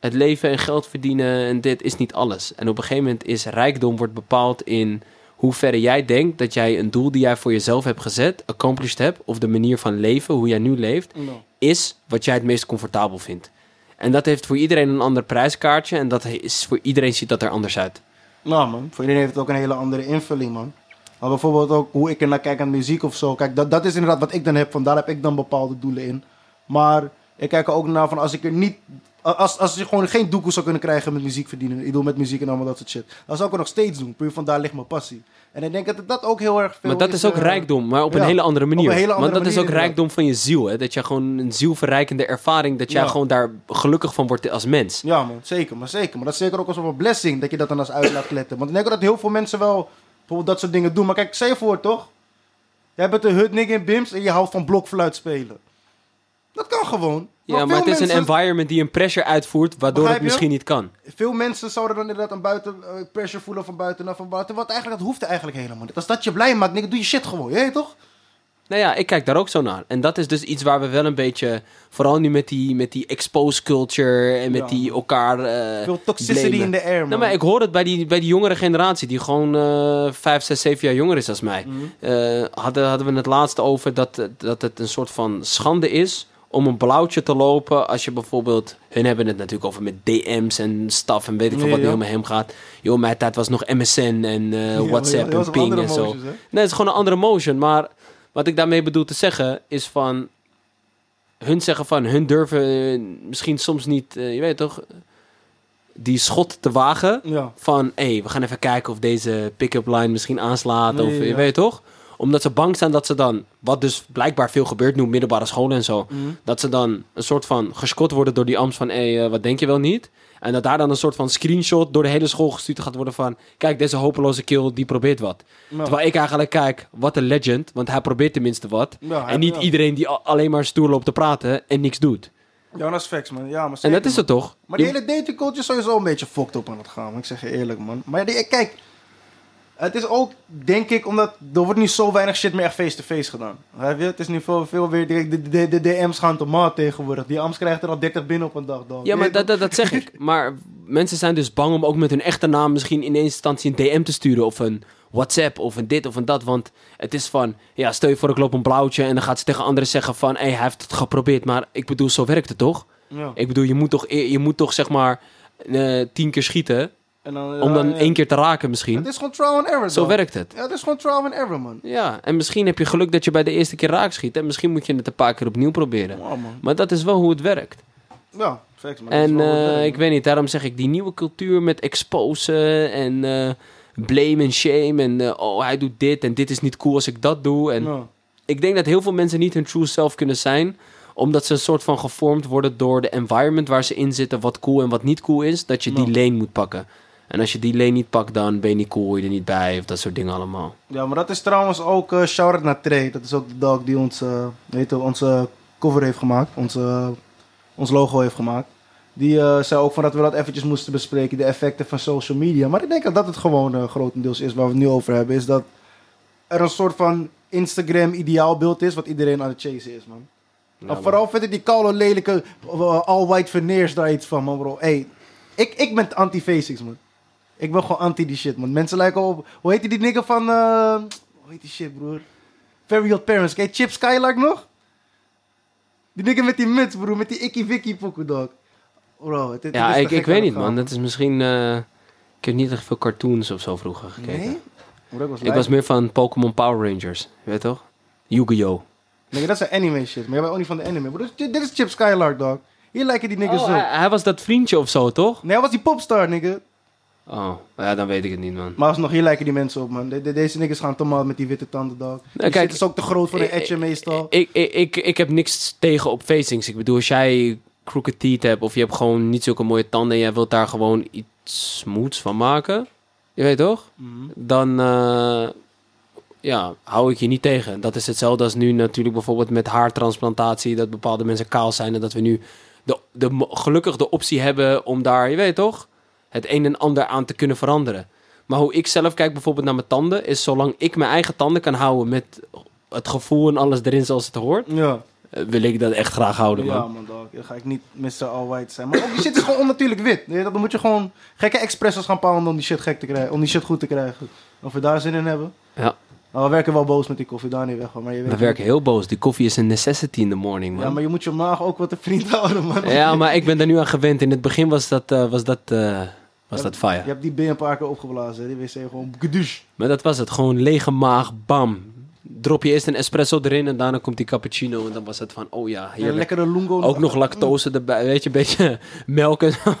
het leven en geld verdienen en dit is niet alles. En op een gegeven moment is rijkdom wordt bepaald in hoe ver jij denkt dat jij een doel die jij voor jezelf hebt gezet, accomplished hebt, of de manier van leven, hoe jij nu leeft, is wat jij het meest comfortabel vindt. En dat heeft voor iedereen een ander prijskaartje en dat is voor iedereen ziet dat er anders uit. Nou man, voor iedereen heeft het ook een hele andere invulling man. Maar bijvoorbeeld ook hoe ik er naar kijk aan muziek of zo. Kijk, dat, dat is inderdaad wat ik dan heb. Van daar heb ik dan bepaalde doelen in. Maar Ik kijk er ook naar van als ik er niet... Als, als je gewoon geen doekoe zou kunnen krijgen met muziek verdienen. Ik doe met muziek en allemaal dat soort shit. Dan zou ik het nog steeds doen. Puur van daar ligt mijn passie. En ik denk dat dat ook heel erg veel Maar dat is ook eh, rijkdom, maar op een hele andere manier. hele andere Want dat is ook rijkdom van je ziel. Hè? Dat je gewoon een zielverrijkende ervaring, dat jij Ja. gewoon daar gelukkig van wordt als mens. Ja, man, zeker, maar zeker. Maar dat is zeker ook als een blessing dat je dat dan als uit laat kletten. Want ik denk ook dat heel veel mensen wel bijvoorbeeld dat soort dingen doen. Maar kijk, stel je voor, toch? Jij bent een hut nigga in Bims en je houdt van blokfluit spelen. Dat kan gewoon. Ja, maar het is een environment die een pressure uitvoert, waardoor het misschien niet kan. Veel mensen zouden dan inderdaad een buiten, eh, pressure voelen van buitenaf van buiten. Wat eigenlijk, dat hoeft eigenlijk helemaal niet. Als dat je blij maakt, nigga, doe je shit gewoon. Je toch? Nou ja, ik kijk daar ook zo naar. En dat is dus iets waar we wel een beetje, vooral nu met die, met die expose culture en met Ja. die elkaar. eh, Veel toxicity blamen. in de air, man. Nou, maar ik hoor het bij die, bij die jongere generatie, die gewoon eh 5, 6, 7 jaar jonger is als mij. Mhm. Hadden, hadden we het laatst over dat, dat het een soort van schande is om een blauwtje te lopen als je bijvoorbeeld... Hun hebben het natuurlijk over met DM's en staf en weet ik veel wat nu ja. helemaal hem gaat. Joh, mijn tijd was nog MSN en eh, WhatsApp en ping en zo. motions? Nee, het is gewoon een andere motion. Maar wat ik daarmee bedoel te zeggen is van... Hun zeggen van, hun durven eh, misschien soms niet, eh, je weet toch, die schot te wagen. Van, hé, hey, we gaan even kijken of deze pick-up line misschien aanslaat. Nee, of je weet toch? Omdat ze bang zijn dat ze dan, wat dus blijkbaar veel gebeurt nu middelbare scholen en zo. Mhm. Dat ze dan een soort van geschot worden door die amst van, hé, hey, eh, wat denk je wel niet? En dat daar dan een soort van screenshot door de hele school gestuurd gaat worden van... Kijk, deze hopeloze kill, die probeert wat. Ja. Terwijl ik eigenlijk kijk, wat een legend. Want hij probeert tenminste wat. Ja, en niet ja. iedereen die alleen maar stoer loopt te praten en niks doet. Ja, dat is facts, man. Ja, maar En dat is het toch? Maar die hele dating culture is sowieso een beetje fucked op aan het gaan. Ik zeg je eerlijk, man. Maar ja, die- kijk, het is ook, denk ik, omdat er wordt nu zo weinig shit meer echt face-to-face gedaan. Heb je? Het is nu veel, veel weer direct, de, de, de DM's gaan te maat tegenwoordig. Die Ams krijgt er al 30 binnen op een dag, dog. Ja, maar dat, dat, dat zeg ik. Maar mensen zijn dus bang om ook met hun echte naam misschien in eerste instantie een DM te sturen. Of een WhatsApp of een dit of een dat. Want het is van, ja, stel je voor ik loop een blauwtje en dan gaat ze tegen anderen zeggen van, hé, hij heeft het geprobeerd. Maar ik bedoel, zo werkt het toch? Ja. Ik bedoel, je moet toch, e- je moet toch zeg maar eh, tien keer schieten En dan, om dan ja. één keer te raken misschien. Het is gewoon trial and error, Zo werkt het. Ja, het is gewoon trial and error, man. Ja, en misschien heb je geluk dat je bij de eerste keer raak schiet. En misschien moet je het een paar keer opnieuw proberen. Maar dat is wel hoe het werkt. Ja, facts, man. En eh, ik man. weet niet, daarom zeg ik die nieuwe cultuur met exposen en eh, blame en shame. En eh, oh, hij doet dit en dit is niet cool als ik dat doe. En Ja. ik denk dat heel veel mensen niet hun true self kunnen zijn. Omdat ze een soort van gevormd worden door de environment waar ze in zitten. Wat cool en wat niet cool is. Dat je die Ja. lane moet pakken. En als je die lane niet pakt, dan ben je niet cool, je er niet bij. Of dat soort dingen allemaal. Ja, maar dat is trouwens ook uh, shout-out naar Trey. Dat is ook de dog die ons, eh, weet je, onze cover heeft gemaakt. Onze, ons logo heeft gemaakt. Die eh, zei ook van dat we dat eventjes moesten bespreken. De effecten van social media. Maar ik denk dat dat het gewoon eh, grotendeels is waar we het nu over hebben. Is dat er een soort van Instagram ideaalbeeld is. Wat iedereen aan het chasen is, man. Ja, Maar vooral vind ik die koude, lelijke, all-white veneers daar iets van, man, bro. Hey, ik, ik ben anti-facings, man. Ik ben gewoon anti die shit, man. Mensen lijken op... Hoe heet die, nigger van... eh, hoe heet die shit, broer? Very Old Parents. Kijk, Chip Skylark nog? Die nigger met die muts, broer. Met die Icky Vicky pokoe, dog. Bro, het, het Ja, ik, ik weet niet, man. Dat is misschien... eh, ik heb niet echt veel cartoons of zo vroeger gekeken. Nee? Bro, ik was, Ik was meer van Pokémon Power Rangers. Je weet toch? Yu-Gi-Oh! Nigga, dat is anime shit. Maar jij bent ook niet van de anime. Bro, dit, dit is Chip Skylark, dog. Hier lijken die niggers Oh, zo. hij, hij was dat vriendje of zo, toch? Nee, hij was die popstar, nigga. Oh, ja, dan weet ik het niet, man. Maar alsnog, hier lijken die mensen op, man. De- de- deze niggas gaan tomaat met die witte tanden, dog. Die kijk, shit is ook te groot voor een etje meestal. Ik, ik, ik, ik heb niks tegen op facings. Ik bedoel, als jij crooked teeth hebt of je hebt gewoon niet zulke mooie tanden en jij wilt daar gewoon iets smooths van maken, je weet toch? Mhm. Dan eh, ja, hou ik je niet tegen. Dat is hetzelfde als nu natuurlijk bijvoorbeeld met haartransplantatie, dat bepaalde mensen kaal zijn en dat we nu de, de, gelukkig de optie hebben om daar, je weet toch, het een en ander aan te kunnen veranderen. Maar hoe ik zelf kijk bijvoorbeeld naar mijn tanden, is zolang ik mijn eigen tanden kan houden met het gevoel en alles erin zoals het hoort, Ja. eh, wil ik dat echt graag houden, man. Ja, man, dog. Dan ga ik niet Mr. All White zijn. Maar ook die shit is gewoon onnatuurlijk wit. Dan moet je gewoon gekke expressors gaan palen om die shit gek te krijgen. Om die shit goed te krijgen. Of we daar zin in hebben. Ja. Nou, we werken wel boos met die koffie, daar niet weg. Maar je weet We werken heel boos. Die koffie is een necessity in the morning, Ja, man. maar je moet je maag ook wat te vriend houden, man. Ja, maar ik ben daar nu aan gewend. In het begin was dat, eh, was dat, eh, was dat Je fire. hebt die been een paar keer opgeblazen. hè. Die wc gewoon. Maar dat was het. Gewoon lege maag, bam. Drop je eerst een espresso erin en daarna komt die cappuccino. En dan was het van, oh ja, Een heerlijk. lekkere lungo. Ook nog lactose erbij, weet je, een beetje melk en zo.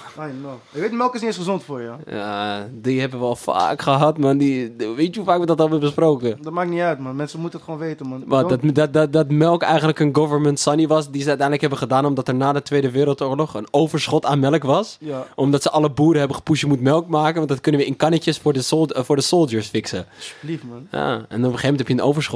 Weet, melk is niet eens gezond voor je. Ja, die hebben we al vaak gehad, man. Die, weet je hoe vaak we dat hebben besproken? Dat maakt niet uit, man. Mensen moeten het gewoon weten, man. Dat, dat, dat, dat melk eigenlijk een government sunny was, die ze uiteindelijk hebben gedaan omdat er na de Tweede Wereldoorlog een overschot aan melk was. Ja, Omdat ze alle boeren hebben gepusht, je moet melk maken, want dat kunnen we in kannetjes voor de, sol- eh, voor de soldiers fixen. alsjeblieft, man. Ja, en op een gegeven moment heb je een overschot.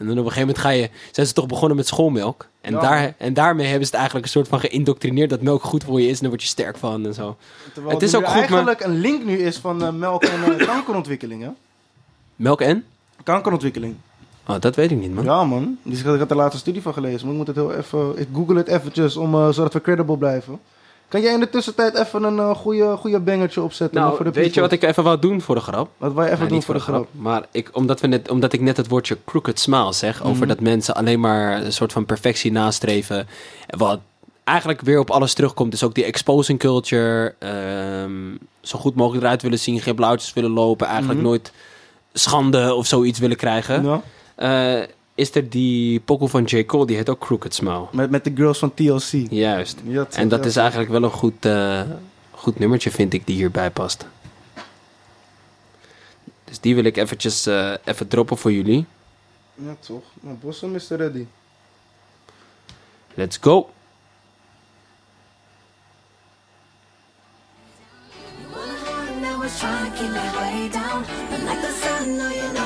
En dan op een gegeven moment ga je, zijn ze toch begonnen met schoolmelk. En, Ja. daar, en daarmee hebben ze het eigenlijk een soort van geïndoctrineerd dat melk goed voor je is en daar word je sterk van en zo. Terwijl Het is ook goed, maar- eigenlijk een link nu is van eh, melk en eh, kankerontwikkeling, hè? Melk en? Kankerontwikkeling. Oh, dat weet ik niet, man. Ja, man. Dus ik had- ik had er laatst een studie van gelezen. Maar ik moet het heel even... Ik google het eventjes, om, eh, zodat we credible blijven. Kan jij in de tussentijd even een eh, goede, goede bangertje opzetten? Nou, voor de weet je wat ik even wou doen voor de grap? Wat wij even Nou, doen voor de grap? Maar ik, omdat, we net, omdat ik net het woordje crooked smile zeg, over Mhm. dat mensen alleen maar een soort van perfectie nastreven. Wat eigenlijk weer op alles terugkomt. Dus ook die exposing culture. ehm, zo goed mogelijk eruit willen zien. Geen blauwtjes willen lopen. Eigenlijk Mhm. nooit schande of zoiets willen krijgen. Ja. Eh, is er die pokoe van J. Cole, die heet ook Crooked Smile. Met, met de girls van TLC. Juist. Ja, En dat is eigenlijk wel een goed, eh, goed nummertje, vind ik, die hierbij past. Dus die wil ik eventjes eh, even droppen voor jullie. Ja, toch. Maar Bossum is er ready. Let's go. Now was trying to keep me way down. But like the sun, no, you know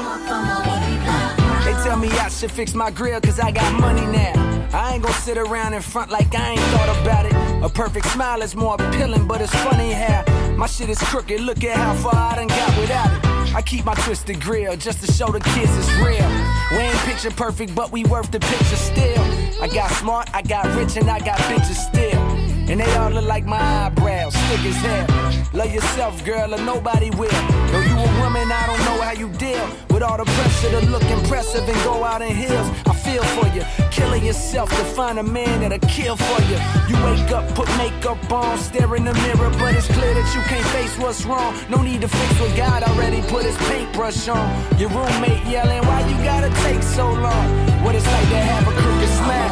tell me I should fix my grill cause I got money now. I ain't gonna sit around in front like I ain't thought about it. A perfect smile is more appealing, but it's funny how my shit is crooked. Look at how far I done got without it. I keep my twisted grill just to show the kids it's real. We ain't picture perfect, but we worth the picture still. I got smart, I got rich, and I got bitches still. And they all look like my eyebrows, thick as hell. Love yourself, girl, or nobody will. Though you a woman, I don't know how you deal with all the pressure to look impressive and go out in heels. I feel for you, killing yourself to find a man that'll kill for you. You wake up, put makeup on, stare in the mirror, but it's clear that you can't face what's wrong. No need to fix what God already put his paintbrush on. Your roommate yelling, why you gotta take so long? What it's like to have a crooked smile.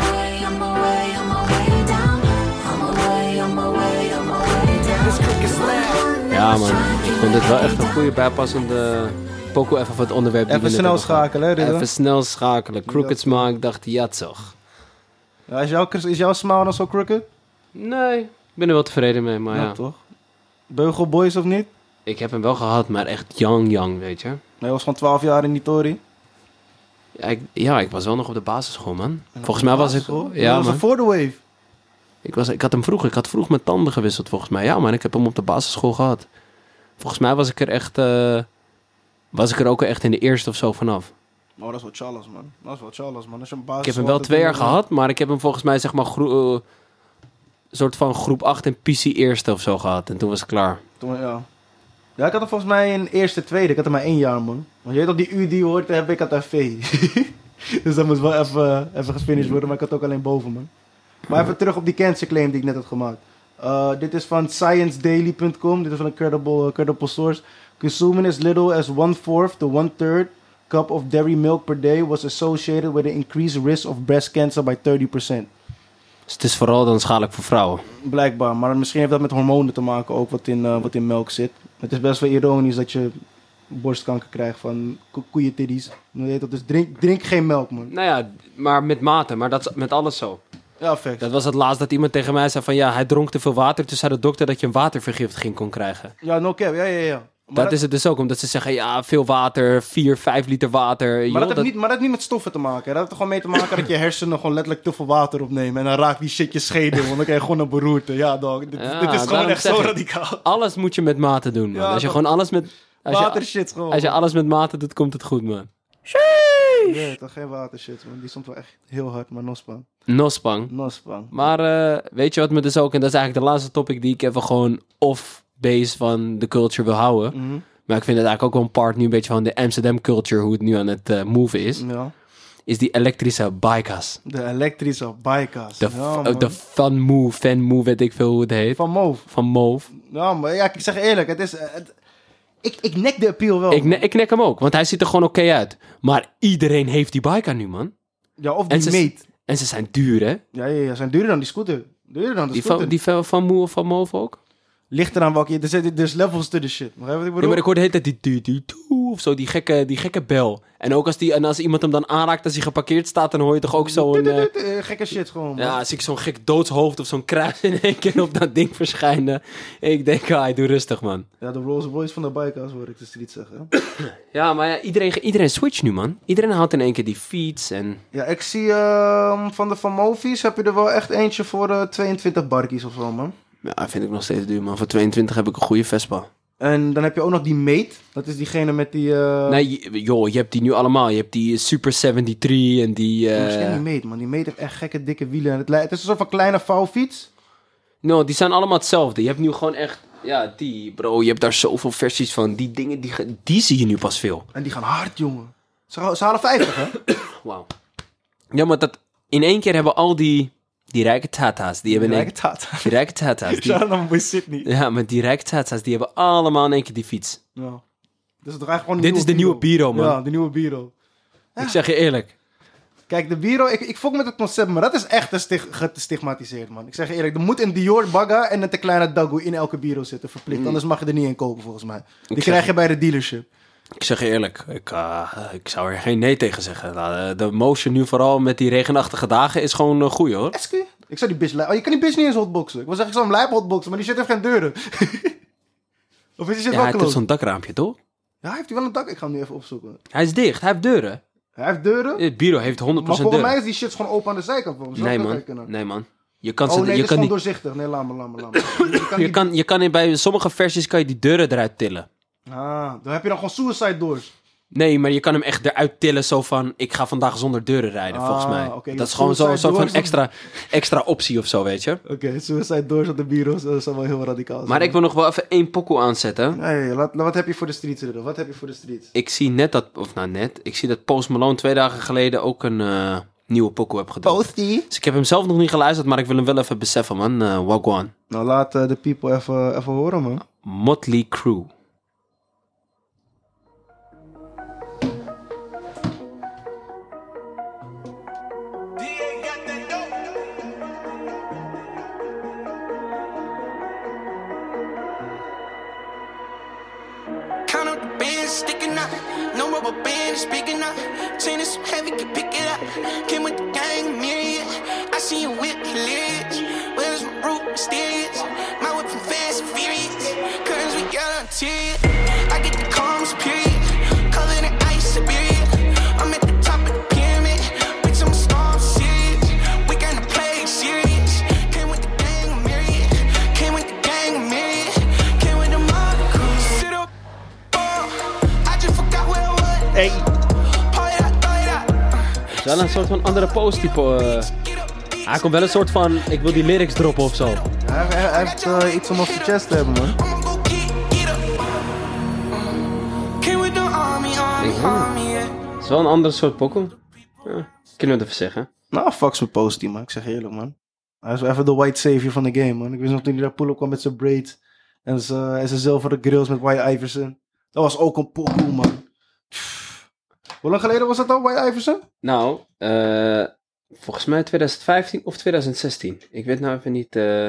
I'm away, I'm away down. I'm away, I'm away, I'm away down. This crooked smile. Ja man, ik vond dit wel echt een goede bijpassende pokoe even voor het onderwerp. Even snel schakelen, hè? Even snel schakelen. Crooked ik dacht, ja toch. Ja, is, jouw, is jouw smile dan zo crooked? Nee, ik ben er wel tevreden mee, maar ja, ja. toch? Beugel Boys of niet? Ik heb hem wel gehad, maar echt young, young, weet je. Hij was van 12 jaar in die Tory. Ja ik, ja, ik was wel nog op de basisschool, man. Volgens mij was ik... Ja, Ja, was man. voor de wave. Ik, was, ik had hem vroeg, ik had vroeg mijn tanden gewisseld volgens mij. Ja man, ik heb hem op de basisschool gehad. Volgens mij was ik er echt, eh, was ik er ook echt in de eerste of zo vanaf. Oh, dat is wel Charles, man. Dat is wel Charles, man. Als je een Ik heb hem wel twee jaar gehad, maar ik heb hem volgens mij zeg maar eh, soort van groep 8 en PC eerste of zo gehad. En toen was het klaar. Toen, ja. ja, ik had hem volgens mij in eerste, tweede. Ik had hem maar één jaar, man. Want je weet op die U die hoort, heb ik had FV. dus dat moest wel even, even gefinished worden, maar ik had ook alleen boven, man. Maar even terug op die cancer claim die ik net had gemaakt. Uh, dit is van sciencedaily.com. Dit is van een credible, uh, credible source. Consuming as little as one-fourth to one-third cup of dairy milk per day was associated with an increased risk of breast cancer by 30%. Dus het is vooral dan schadelijk voor vrouwen. Blijkbaar, maar misschien heeft dat met hormonen te maken ook wat in, uh, wat in melk zit. Het is best wel ironisch dat je borstkanker krijgt van ko- koeientiddies. Dus drink, drink geen melk, man. Nou ja, maar met mate, maar dat is met alles zo. Ja, facts. Dat was het laatst dat iemand tegen mij zei van ja, hij dronk te veel water. Toen zei de dokter dat je een watervergiftiging kon krijgen. Ja, no cap. Ja, ja, ja. Maar dat, is het dus ook, omdat ze zeggen ja, veel water, 4, 5 liter water. Maar joh, dat, heeft dat- niet, maar dat heeft niet met stoffen te maken. hè. Dat heeft er gewoon mee te maken dat je hersenen gewoon letterlijk te veel water opnemen. En dan raakt die shit je schedel, want dan krijg je gewoon een beroerte. Ja, dog. Dit, Ja, dit is gewoon echt zo radicaal. Alles moet je met mate doen, man. Ja, als je gewoon alles met... Als Water je, shit gewoon. als je alles met mate doet, komt het goed, man. Nee, toch geen water shit, man. Die stond wel echt heel hard, maar nospang. Nospang. Nospang. Maar eh, weet je wat me dus ook... En dat is eigenlijk de laatste topic die ik even gewoon off-base van de culture wil houden. Mhm. Maar ik vind het eigenlijk ook wel een part nu een beetje van de Amsterdam culture, hoe het nu aan het eh move is. Ja. Is die elektrische bikers. De elektrische bikers. De, ja, de fun move, fan move, weet ik veel hoe het heet. Van Move. Van Move. Ja, maar ja, ik zeg eerlijk, het is... Het, Ik, ik nek de appeal wel. Ik, ne- ik nek hem ook, want hij ziet er gewoon oké uit. Maar iedereen heeft die bike aan nu, man. ja, of En die ze, meet. En ze zijn duur, hè? Ja, ja, ja, zijn duurder dan die scooter. Duurder dan de Die scooter. van, die van, van Moe of van Move ook? Ligt eraan welke... Er zitten dus levels to the shit. Begrijp je wat ik bedoel? maar ik hoor de hele tijd die of zo, die gekke, die gekke bel. En ook als, die, en als iemand hem dan aanraakt als hij geparkeerd staat, dan hoor je toch ook zo'n... eh, Eh, Gekke shit gewoon, man. ja, als ik zo'n gek doodshoofd of zo'n kruis in één keer op dat ding verschijnen. Ik denk, ah, doe rustig, man. Ja, de Rolls Royce van de bikehouse hoor ik de street zeggen. Ja, maar ja, iedereen, iedereen switcht nu, man. Iedereen houdt in één keer die fiets en... Ja, ik zie ehm, van de Van Movies heb je er wel echt eentje voor eh 22 barkies of zo, man. Ja, vind ik nog steeds duur, man. Voor 22 heb ik een goede Vespa. En dan heb je ook nog die Mate. Dat is diegene met die... eh Nee, joh, je hebt die nu allemaal. Je hebt die Super 73 en die... Ja, eh Misschien die Mate, man. Die Mate heeft echt gekke dikke wielen. En Het, het is een soort van kleine vouwfiets. No, die zijn allemaal hetzelfde. Je hebt nu gewoon echt... Ja, die, bro, je hebt daar zoveel versies van. Die dingen, die, die zie je nu pas veel. En die gaan hard, jongen. Ze, ze halen 50, hè? Wauw. Ja, maar dat... In één keer hebben al die... Die rijke tata's, die hebben... Die rijke tata's, die, naar mijn boy Sydney. Ja, maar die rijke tata's, die hebben allemaal in één keer die fiets. Ja. Dus het gewoon Dit is de nieuwe Biro, man. Ja, de nieuwe Biro. Ik zeg je eerlijk. Kijk, de Biro, ik, ik fok met het concept, maar dat is echt stig- gestigmatiseerd, man. Ik zeg je eerlijk, er moet een Dior Bagga en een te kleine Dagu in elke Biro zitten, verplicht. Anders mag je er niet in kopen, volgens mij. Die krijg je bij de dealership. Ik zeg je eerlijk, ik, eh, ik zou er geen nee tegen zeggen. Nou, eh, de motion nu vooral met die regenachtige dagen is gewoon uh, goed hoor. Escu? Ik zou die bitch... li- Oh, je kan die bitch niet eens hotboxen. Ik wil zeggen, ik zou hem lijp hotboxen, maar die shit heeft geen deuren. of is die shit Ja, wel hij heeft zo'n dakraampje toch? Ja, heeft hij wel een dak? Ik ga hem nu even opzoeken. Hij is dicht, hij heeft deuren. Hij heeft deuren, Het bureau heeft 100% maar volgens deuren. mij is die shit gewoon open aan de zijkant. Volgens mij. Nee man, nee man. Je kan, Oh ze, nee, je is die, doorzichtig. Nee, laat me, laat me, laat me. Je kan je die- kan, je kan in, bij sommige versies kan je die deuren eruit tillen. Ah, dan heb je dan gewoon suicide doors. Nee, maar je kan hem echt eruit tillen zo van, ik ga vandaag zonder deuren rijden, Ah, volgens mij. oké, dat is gewoon zo'n soort van extra, extra optie of zo, weet je. Oké, suicide doors op de bureaus, dat zou wel heel radicaal zijn. Maar ik wil nog wel even één pokoe aanzetten. Laat- wat heb je voor de streets, Riddle? Wat heb je voor de streets? Ik zie net dat, of nou net, ik zie dat Post Malone twee dagen geleden ook een eh, nieuwe pokoe heb gedaan. Posty? Dus ik heb hem zelf nog niet geluisterd, maar ik wil hem wel even beseffen, man. Eh Wagwan. Nou, laat eh, de people even, even horen, man. Motley Crue. Is speaking out. Chain is so heavy, can pick it up. Came with the gang, myriad. I see you whip hilarious. Where's my root mysterious? My whip from fast and furious. Curtains with yellow interior. I is wel een soort van andere post type. eh. hij komt wel een soort van, ik wil die lyrics droppen of zo. Hij, hij- hij heeft eh, iets om op zijn chest te hebben, man. Het is wel een andere soort pokoe. Ja, kunnen we het even zeggen. Nou, fucks met Posty, man. Ik zeg eerlijk, man. Hij is wel even de white savior van de game, man. Ik wist nog toen hij daar pull-up kwam met zijn braids. En zijn, en zijn zilveren grills met White Iverson. Dat was ook een pokoe, man. Hoe lang geleden was dat al, White Iverson? Nou, eh, volgens mij 2015 of 2016. Ik weet nou even niet. eh,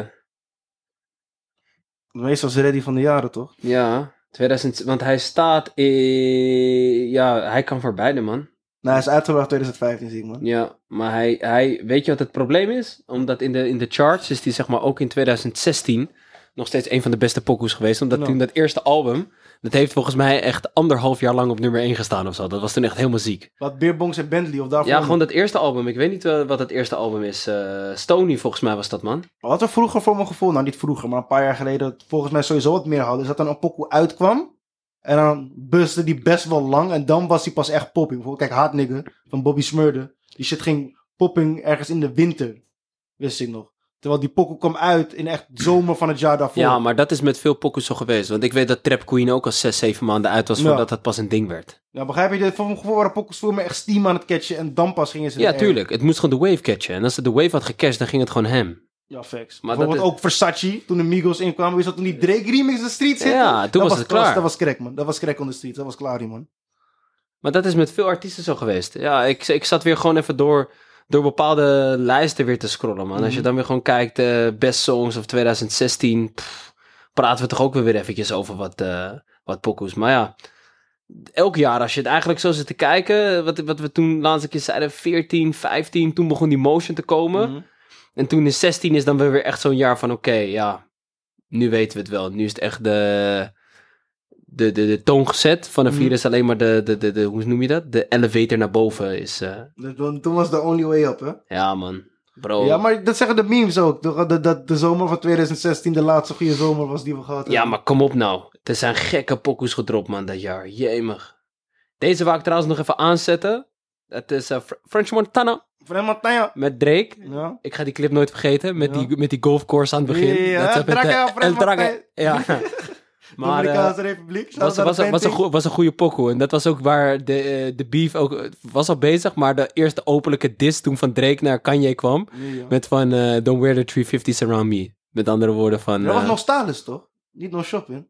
Meestal is ready van de jaren, toch? ja, 2000, want hij staat in. Ja, hij kan voor beide, man. Nou, hij is uitgebracht 2015, zie ik, man. Ja, maar hij, hij, weet je wat het probleem is? Omdat in de, in de charts is hij zeg maar ook in 2016 nog steeds een van de beste pokoes geweest. Omdat Ja. toen dat eerste album, dat heeft volgens mij echt anderhalf jaar lang op nummer 1 gestaan of zo. Dat was toen echt helemaal ziek. Wat Beerbongs en Bentley of daarvoor. Ja, gewoon dat eerste album. Ik weet niet eh, wat het eerste album is. Eh Stony volgens mij was dat, man. Wat er vroeger voor mijn gevoel, nou niet vroeger, maar een paar jaar geleden, volgens mij sowieso wat meer hadden, is dat dan een pokoe uitkwam. En dan bustte die best wel lang en dan was die pas echt popping. Bijvoorbeeld, kijk, Hard Nigger van Bobby Smurder. Die shit ging popping ergens in de winter, wist ik nog. Terwijl die pokoe kwam uit in echt zomer van het jaar daarvoor. Ja, maar dat is met veel pokoes zo geweest. Want ik weet dat Trap Queen ook al 6, 7 maanden uit was Ja. voordat het pas een ding werd. Ja, begrijp je? Voor mijn gevoel waren pokoes veel meer echt steam aan het catchen en dan pas gingen ze Ja, tuurlijk. Het moest gewoon de wave catchen. En als het de wave had gecatcht, dan ging het gewoon hem. Ja, facts. Maar dat ook Versace, toen de Migos inkwamen. Is dat toen die Drake remix de streets hitte? Ja, toen Dat was het dat klaar. Dat was crack, man. Dat was crack on the streets. Dat was klaar, man. Maar dat is met veel artiesten zo geweest. Ja, ik, ik zat weer gewoon even door, door bepaalde lijsten weer te scrollen, man. Als je Mhm. dan weer gewoon kijkt, eh, Best Songs of 2016, pff, praten we toch ook weer weer eventjes over wat, eh wat pokoes. Maar ja, elk jaar als je het eigenlijk zo zit te kijken, wat, wat we toen laatst een keer zeiden, 14, 15, toen begon die motion te komen. Mhm. En toen is 16 is dan weer echt zo'n jaar van oké, ja, nu weten we het wel. Nu is het echt de, de, de, de toon gezet. Vanaf Mhm. hier is alleen maar de, de, de, de, hoe noem je dat? De elevator naar boven is, eh, toen- Toen was de only way up, hè? ja man, bro. Ja, maar dat zeggen de memes ook. Dat de, de, de zomer van 2016 de laatste goede zomer was die we gehad hebben. Ja, maar kom op nou. Er zijn gekke pokoes gedropt man dat jaar, jemig. Deze wou ik trouwens nog even aanzetten. Het is eh, Fr- French Montana Vrij Matanja. met Drake. Ja. Ik ga die clip nooit vergeten, met, Ja. die, met die golfcourse aan het begin. Ja, Dat El Drake, eh, El French El Drake, Montana. Ja. Maar, eh, Dominicaanse Republiek. was, was, de was, een goe- was een goede pokoe. En dat was ook waar de, eh, de beef ook was al bezig. Maar de eerste openlijke diss toen van Drake naar Kanye kwam. Ja. Met van eh, Don't wear the 350s around me. Met andere woorden van... Dat was eh, nog Stalis, toch? Niet nog shopping.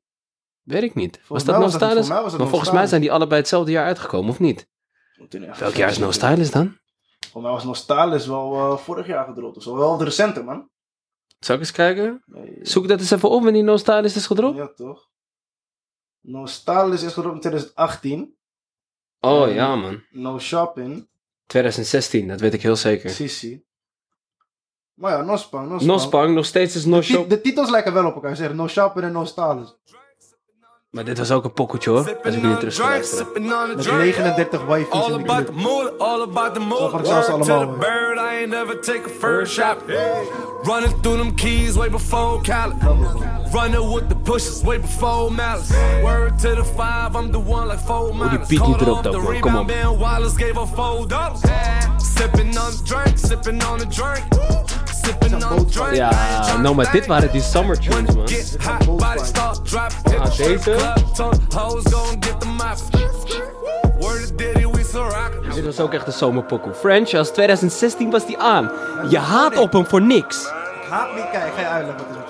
Weet ik niet. Was Volgens was dat- Stylist? voor mij was het Maar No volgens mij zijn die allebei hetzelfde jaar uitgekomen, of niet? Welk jaar is No Stylist dan? Voor mij was nog Stalis wel eh, vorig jaar gedropt. of zo. wel de recente, man. Zal ik eens kijken? Nee, Zoek dat eens even op wanneer No Stylist is gedropt. Ja, toch? No is gedropt in 2018. Oh ja man. No Shopping. 2016, dat weet ik heel zeker. Sissi. Maar ja, No Spang. No Spang. No Spang, nog steeds is No De, ti- Shop. de titels lijken wel op elkaar. Ze zeggen No Shopping en No. Maar dit was ook een pokoetje hoor. Als ik nu terug ga luisteren. Met 39 wife's All in de about the clip. mood, all about the mood. Zo van zelfs Word to allemaal, the hoor. bird, I ain't never take a first shot. Running through them keys way before Cali. Running with the pushes way before Malice. Word to the five, I'm the one like four die miles. beat niet erop man. Kom op. Sipping on the drink, sipping on the drink. Ja, nou maar dit waren die summer tunes man. Ah, deze? Dit was ook echt een zomerpokoe. French, als 2016 was die aan. Je haat op hem voor niks. Ik haat niet, kijk, ga je uitleggen wat is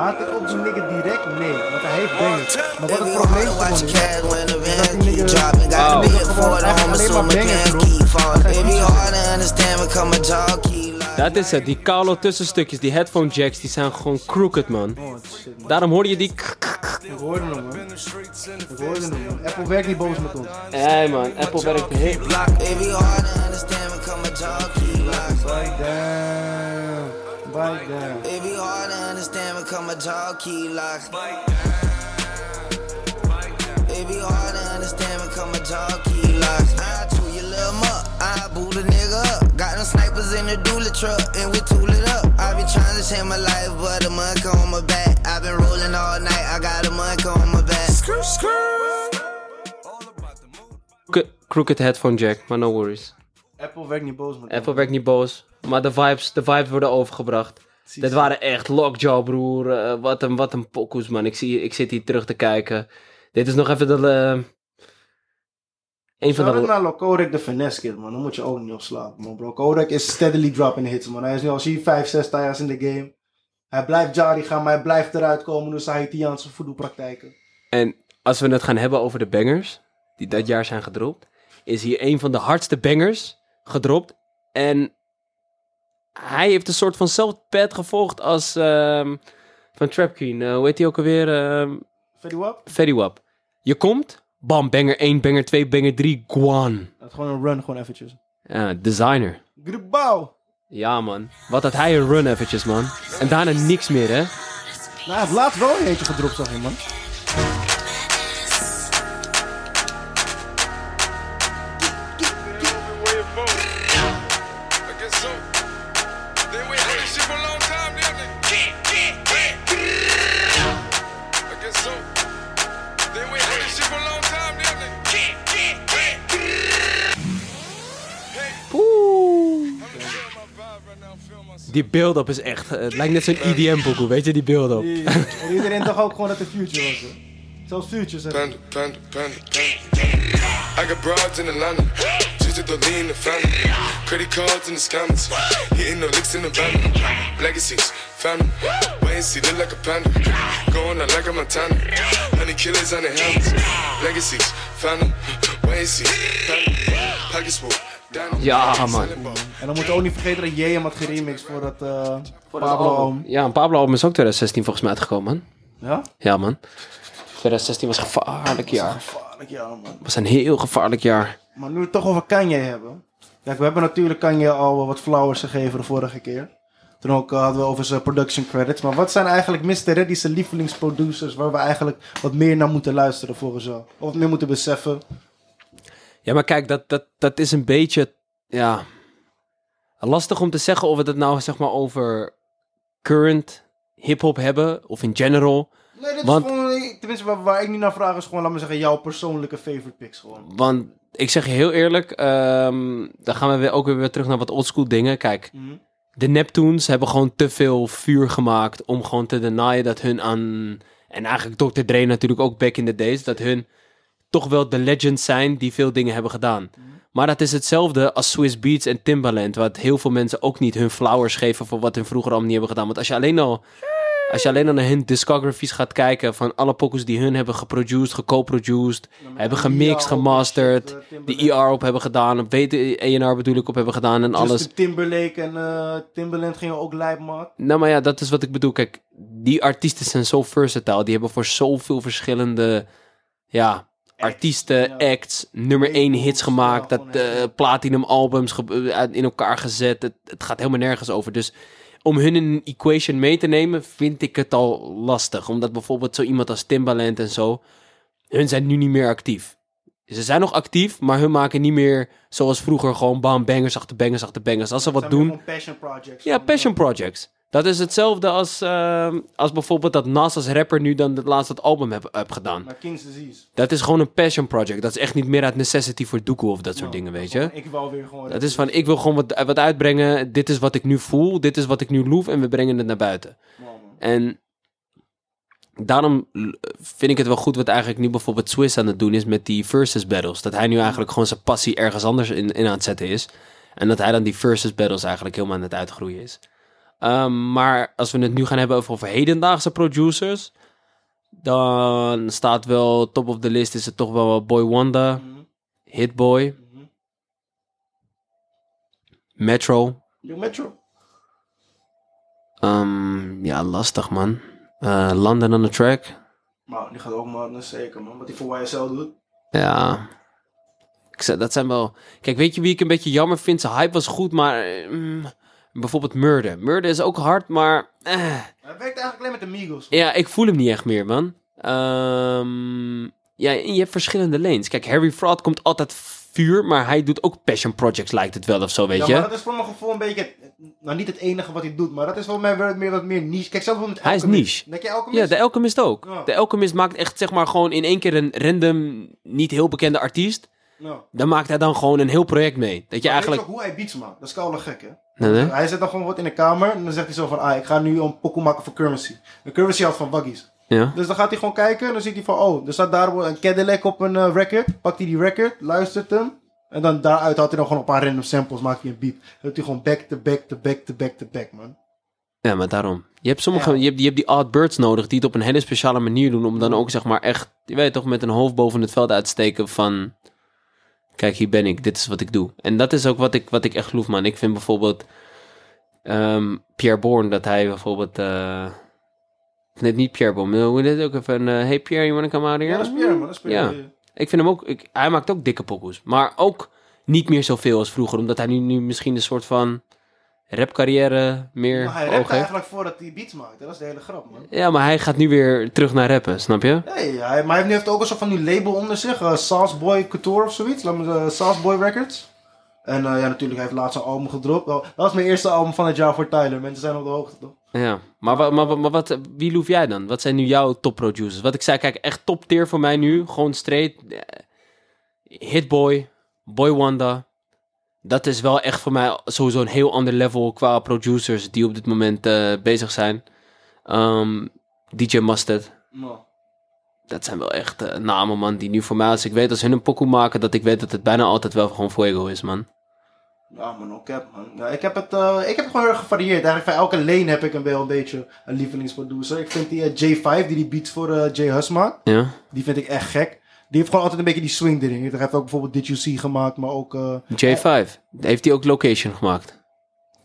Haat ik op die nigga direct? Nee, want hij heeft bangers. Maar wat het probleem gewoon is, is dat die nigga... Alleen maar bangers. Dat is het, die koude tussenstukjes, die headphone jacks, die zijn gewoon crooked man. Oh, shit, man. Daarom hoorde je die... Ik hoorde hem, man. Ik hoorde hem, man. Apple werkt niet boos met ons. Hey man, Apple werkt heel... Down. To understand, become a jockey. Baby, hard to understand, become a jockey. I chew your little muck, I boot a nigga up. Got them snipers in the dually truck, and we tool it up. I been trying to change my life, but a monk on my back. i been rolling all night, I got a monk on my back. Crooked- Crooked headphone jack, maar no worries. Apple werkt niet boos. Apple werkt niet boos, maar de vibes, de vibes worden overgebracht. Zie- Dit waren echt lockjaw, broer. Eh, wat een, wat een pokoes, man. Ik, zie, ik zit hier terug te kijken. Dit is nog even de... eh, een van de... naar Lokodek de finesse kid, man. Dan moet je ook niet op slapen, man. Bro, Kodak is steadily dropping hits, man. Hij is nu al zie je 5, 6 tires in de game. Hij blijft Jari gaan, maar hij blijft eruit komen door zijn Haitiaanse voodoo-praktijken. En als we het gaan hebben over de bangers, die dat jaar zijn gedropt, is hier een van de hardste bangers gedropt. En hij heeft een soort van pad gevolgd als ehm, van Trap Queen. Eh, hoe heet die ook alweer? Ehm Fetty Wap? Fetty Wap. Je komt, bam, banger 1, banger 2, banger 3, Guan. Dat is gewoon een run, gewoon eventjes. Ja, designer. Gribau! Ja, man. Wat had hij een run eventjes, man. En daarna niks meer, hè. Nou, hij heeft laatst wel een eentje gedropt, zag je, man. Die build-up is echt... eh, het lijkt net zo'n EDM-boekoe, weet je, die build-up. En iedereen dacht ook gewoon dat het Future was, hè. Zelfs Future zegt. Panda, panda, panda. I got broads in Atlanta. Just Twisted the lean in the family. Credit cards in the scammers. Hitting the licks in the van. Legacies, family. Wait and see, look like a panda. Going out like a Montana. Honey killers on the helmets. Legacies, family. Wait and see, family. Pockets full. Ja, man. En dan moeten we ook niet vergeten dat J hem had geremixed voor dat eh Pablo album. Ja, een Pablo album is ook 2016 volgens mij uitgekomen, man. Ja? Ja, man. 2016 was een gevaarlijk jaar. Gevaarlijk, ja man. was een heel gevaarlijk jaar. Maar nu we het toch over Kanye hebben. Kijk, we hebben natuurlijk Kanye al wat flowers gegeven de vorige keer. Toen ook eh, hadden we over zijn production credits. Maar wat zijn eigenlijk Mr. Reddy's lievelingsproducers waar we eigenlijk wat meer naar moeten luisteren volgens jou? Of wat meer moeten beseffen? Ja, maar kijk, dat, dat, dat is een beetje, ja, lastig om te zeggen of we het nou, zeg maar, over current hip-hop hebben of in general. Nee, dit Want- is gewoon, tenminste waar, waar ik niet naar vraag is gewoon, laat me zeggen, jouw persoonlijke favorite picks gewoon. Want ik zeg je heel eerlijk, ehm, dan gaan we weer, ook weer terug naar wat oldschool dingen. Kijk, Mhm. de Neptunes hebben gewoon te veel vuur gemaakt om gewoon te denyen dat hun aan... En eigenlijk Dr. Dre natuurlijk ook back in the days, dat hun toch wel de legends zijn die veel dingen hebben gedaan. Maar dat is hetzelfde als Swiss Beats en Timbaland, wat heel veel mensen ook niet hun flowers geven voor wat hun vroeger allemaal niet hebben gedaan. Want als je alleen al, als je alleen al naar hun discographies gaat kijken van alle pokus die hun hebben geproduced, geco-produced, hebben gemixt, gemasterd, die ER op hebben gedaan, op ENR bedoel ik op hebben gedaan en alles. Alles. Timberlake en eh Timberland gingen ook lijp maken. Nou, maar ja, dat is wat ik bedoel. Kijk, die artiesten zijn zo versatile. Die hebben voor zoveel verschillende ja, artiesten, acts, nummer één Labels, hits gemaakt. dat eh, platinum albums eh, in elkaar gezet. Het, het gaat helemaal nergens over. Dus om hun een equation mee te nemen, vind ik het al lastig. Omdat bijvoorbeeld zo iemand als Timbaland en zo, hun zijn nu niet meer actief. Ze zijn nog actief, maar hun maken niet meer zoals vroeger gewoon bam, bangers achter bangers achter bangers. Als ze wat doen, passion projects. ja, passion eh, projects. Dat is hetzelfde als, ehm, als bijvoorbeeld dat Nas als rapper nu dan het laatste album heb, heb gedaan. Maar King's Disease. Dat is gewoon een passion project. Dat is echt niet meer uit necessity voor doekoe of dat soort dingen, weet je. Ik wou weer gewoon... Dat is van, ik wil gewoon wat, wat uitbrengen. Dit is wat ik nu voel. Dit is wat ik nu loef. En we brengen het naar buiten. En daarom vind ik het wel goed wat eigenlijk nu bijvoorbeeld Swiss aan het doen is met die versus battles. Dat hij nu eigenlijk gewoon zijn passie ergens anders in, in aan het zetten is. En dat hij dan die versus battles eigenlijk helemaal aan het uitgroeien is. Ehm, maar als we het nu gaan hebben over, over hedendaagse producers, dan staat wel top of the list is het toch wel Boy Wonder, Mhm. Hitboy, Mhm. Metro. Yo, Metro. Ehm, ja, lastig man. Eh, London on the track. Maar die gaat ook maar zeker man. Wat hij voor YSL doet. Ja. Ik zei, dat zijn wel... Kijk, weet je wie ik een beetje jammer vind? Zijn hype was goed, maar... mm, bijvoorbeeld Murder. Murder is ook hard, maar... eh. Hij werkt eigenlijk alleen met de Migos. Ja, ik voel hem niet echt meer, man. Ehm, ja, en je hebt verschillende lanes. Kijk, Harry Fraud komt altijd vuur, maar hij doet ook passion projects, lijkt het wel of zo, weet ja, je? maar dat is voor mijn gevoel een beetje... Nou, niet het enige wat hij doet, maar dat is voor mij wel meer, wat meer niche. Kijk, zelfs met Hij is niche. Denk je Alchemist? Ja, de Alchemist ook. Ja. De Alchemist maakt echt, zeg maar, gewoon in één keer een random, niet heel bekende artiest. Ja. Dan maakt hij dan gewoon een heel project mee. Dat je Maar eigenlijk... Weet je ook hoe hij beats maakt? Dat is koude gek, hè? Nee, nee. Hij zet dan gewoon wat in de kamer en dan zegt hij zo van... Ah, ik ga nu een pokoe maken voor Currency. En Currency houdt van waggies. Ja. Dus dan gaat hij gewoon kijken en dan ziet hij van... Oh, er staat daar een Cadillac op een eh, record. Pakt hij die record, luistert hem. En dan daaruit haalt hij dan gewoon een paar random samples, maakt hij een beat. Dan doet hij gewoon back to back to back to back to back, man. Ja, maar daarom. Je hebt sommige, Ja. je, hebt, je hebt die odd birds nodig die het op een hele speciale manier doen om dan ook zeg maar echt, je weet toch, met een hoofd boven het veld uit te steken van, kijk hier ben ik, dit is wat ik doe. En dat is ook wat ik, wat ik echt geloof, man. Ik vind bijvoorbeeld ehm, Pierre Bourne, dat hij bijvoorbeeld, eh net niet Pierre Bourne, maar hoe het ook even, eh, hey Pierre, you wanna come out here? Ja, dat is Pierre, man. Dat is Pierre. Ja. Ik vind hem ook, ik, hij maakt ook dikke pokoes, maar ook niet meer zoveel als vroeger, omdat hij nu, nu misschien een soort van rapcarrière meer Maar hij voor rapt ogen heeft. eigenlijk voordat hij beats maakt. Dat is de hele grap, man. Ja, maar hij gaat nu weer terug naar rappen, snap je? Nee, hij, maar hij heeft nu ook een soort van nieuw label onder zich. eh Sauce Boy Couture of zoiets. Laat me zeggen, Sauce Boy Records. En eh, ja, natuurlijk, hij heeft laatst een album gedropt. Dat was mijn eerste album van het jaar voor Tyler. Mensen zijn op de hoogte, toch? Ja, maar, maar, maar wat, wie loef jij dan? Wat zijn nu jouw top producers? Wat ik zei, kijk, echt top tier voor mij nu. Gewoon straight. eh, Hitboy, Boy Wanda. Dat is wel echt voor mij sowieso een heel ander level qua producers die op dit moment eh, bezig zijn. Ehm, DJ Mustard. Dat zijn wel echt eh, namen, man, die nu voor mij, als ik weet, als hun een pokoe maken, dat ik weet dat het bijna altijd wel gewoon Fuego is, man. Ja, man, ook heb, man. Ja, ik, heb het, eh, ik heb gewoon heel erg gevarieerd. Eigenlijk van elke lane heb ik een wel een beetje een lievelingsproducer. Ik vind die eh, J5, die die beats voor J Hus maakt, Ja? die vind ik echt gek. Die heeft gewoon altijd een beetje die swing erin. Hij heeft ook bijvoorbeeld Did You See gemaakt, maar ook... eh, J5, heeft hij ook Location gemaakt?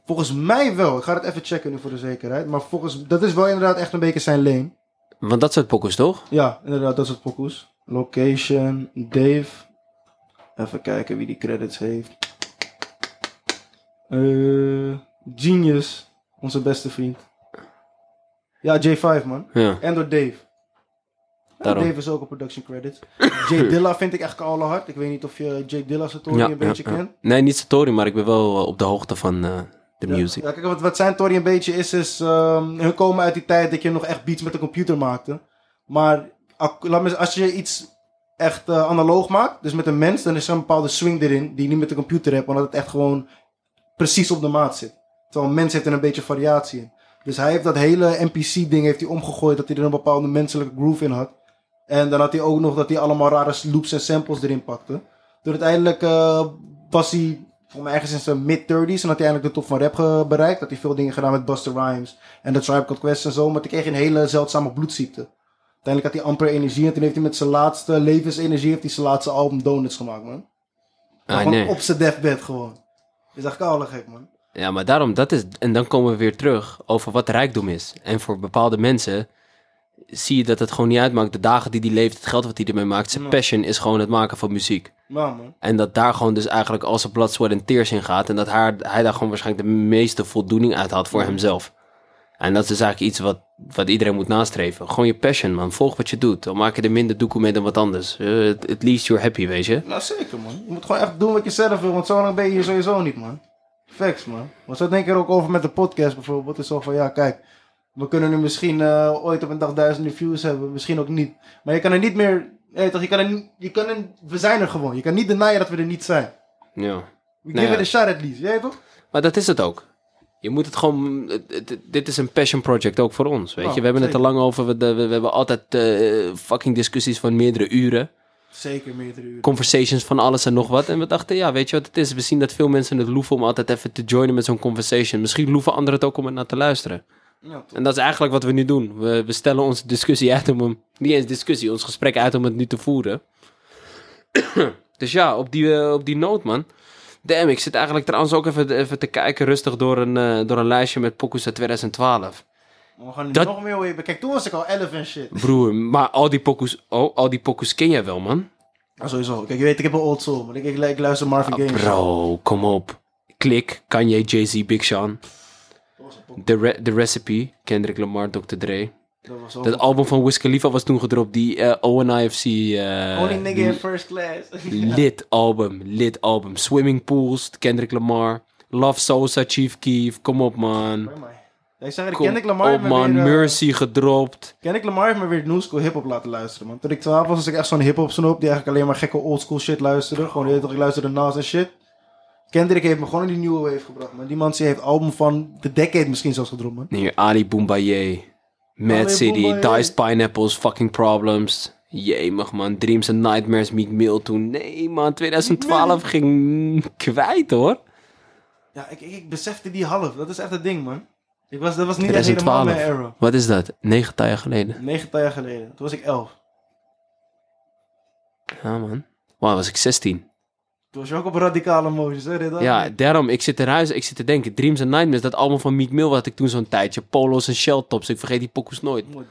volgens mij wel. Ik ga het even checken nu voor de zekerheid. Maar volgens... Dat is wel inderdaad echt een beetje zijn lane. Want dat soort pokoes, toch? Ja, inderdaad, dat soort pokoes. Location, Dave. Even kijken wie die credits heeft. Eh, Genius, onze beste vriend. Ja, J5 man. Ja, En door Dave. Daarom. Dave is ook een production credit. J Dilla vind ik echt hard. Ik weet niet of je J Dilla's Ja, een beetje ja, kent. Nee, niet Satori, maar ik ben wel eh, op de hoogte van eh, de music. Ja, kijk, wat, wat zijn story een beetje is, is um, hun komen uit die tijd dat je nog echt beats met de computer maakte. Maar als je iets echt eh, analoog maakt, dus met een mens, dan is er een bepaalde swing erin die je niet met de computer hebt, omdat het echt gewoon precies op de maat zit. Terwijl een mens heeft er een beetje variatie in. Dus hij heeft dat hele NPC-ding heeft hij omgegooid, dat hij er een bepaalde menselijke groove in had. En dan had hij ook nog dat hij allemaal rare loops en samples erin pakte. Toen uiteindelijk eh, was hij, voor mij ergens in zijn mid-30s, en had hij eindelijk de top van rap bereikt. Dat hij veel dingen gedaan met Buster Rhymes en The Tribe Called Quest en zo. Maar toen kreeg hij een hele zeldzame bloedziekte. Uiteindelijk had hij amper energie en toen heeft hij met zijn laatste levensenergie heeft hij zijn laatste album Donuts gemaakt, man. Ah, gewoon nee. op zijn deathbed gewoon. Is echt koude gek, man. Ja, maar daarom, dat is... En dan komen we weer terug over wat rijkdom is. En voor bepaalde mensen zie je dat het gewoon niet uitmaakt. De dagen die hij leeft, het geld wat hij ermee maakt. Zijn passion is gewoon het maken van muziek. Man. En dat daar gewoon dus eigenlijk al zijn blood, sweat en tears in gaat. En dat hij, hij daar gewoon waarschijnlijk de meeste voldoening uit had voor hemzelf. En dat is dus eigenlijk iets wat, wat iedereen moet nastreven. Gewoon je passion, man. Volg wat je doet. Dan maak je er minder doekoe mee dan wat anders. Uh, at least you're happy, weet je. Nou, zeker, man. Je moet gewoon echt doen wat je zelf wil, want zo lang ben je hier sowieso niet, man. Facts, man. Want zo denk ik er ook over met de podcast bijvoorbeeld. Het is zo van, ja, kijk, we kunnen nu misschien eh, ooit op een dag duizenden views hebben, misschien ook niet. Maar je kan er niet meer, ja, toch, je kan er je kan er, we zijn er gewoon. Je kan niet denyen dat we er niet zijn. Ja. We Nou give ja. it a shot at least, jij toch? Maar dat is het ook. Je moet het gewoon. het- het- dit is een passion project ook voor ons. Weet je, we hebben het er lang over. We, we, we hebben altijd eh, fucking discussies van meerdere uren. Zeker meerdere uren. Conversations van alles en nog wat. En we dachten, ja, weet je wat het is? We zien dat veel mensen het loeven om altijd even te joinen met zo'n conversation. Misschien loeven anderen het ook om er naar te luisteren. Ja. En dat is eigenlijk wat we nu doen. We, we stellen onze discussie uit om hem. Niet eens discussie, ons gesprek uit om het nu te voeren. dus ja, op die, eh, op die noot, man. Damn, ik zit eigenlijk trouwens ook even, even te kijken rustig door een, eh, door een lijstje met pokoes uit 2012. Maar we gaan nu Dat- nog meer weer. Kijk, toen was ik al 11 en shit. Broer, maar al die pokoes, oh, al die pokoes ken jij wel, man. Ja, sowieso. Kijk, je weet, ik heb een old soul, maar ik, ik, ik luister Marvin Ah, Gaye. bro, kom op. Klik, Kanye, Jay-Z, Big Sean. The, Re- The Recipe, Kendrick Lamar, Dr. Dre. Dat was ook Dat album van Wiz Khalifa was toen gedropt, die eh ONIFC. eh Only nigga in first class. Lit album, lit album. Swimming Pools, Kendrick Lamar. Love Sosa, Chief Keef. Kom op, man. Ik Kendrick Lamar op, man. weer, eh, Mercy gedropt. Kendrick Lamar heeft me weer new school hip-hop laten luisteren, man. Toen ik 12 was, was ik echt zo'n hip-hop snoop die eigenlijk alleen maar gekke old school shit luisterde. Gewoon, weet toch, ik luisterde Nas en shit. Kendrick heeft me gewoon in die nieuwe wave gebracht, man. Die man heeft album van de decade misschien zelfs gedropt, man. Hier, Ali Boombaye. Mad Ali City, Boombaye. Diced Pineapples, Fucking Problems. Jemig, man. Dreams and Nightmares, Meek Mill toen. Nee, man. 2012 ging kwijt, hoor. Ja, ik, ik, ik besefte die half. Dat is echt het ding, man. Ik was, dat was niet echt helemaal 2012. mijn era. Wat is dat? Negen jaar geleden. Negen jaar geleden. Toen was ik 11. Ja, man. Wauw, was ik 16. Toen was je ook op radicale moties, hè? Dit, Ja, daarom, ik zit, eruit, ik zit te denken. Dreams and Nightmares, dat album van Meek Mill had ik toen zo'n tijdje. Polo's en shell tops. Ik vergeet die pokoes nooit. Mooi.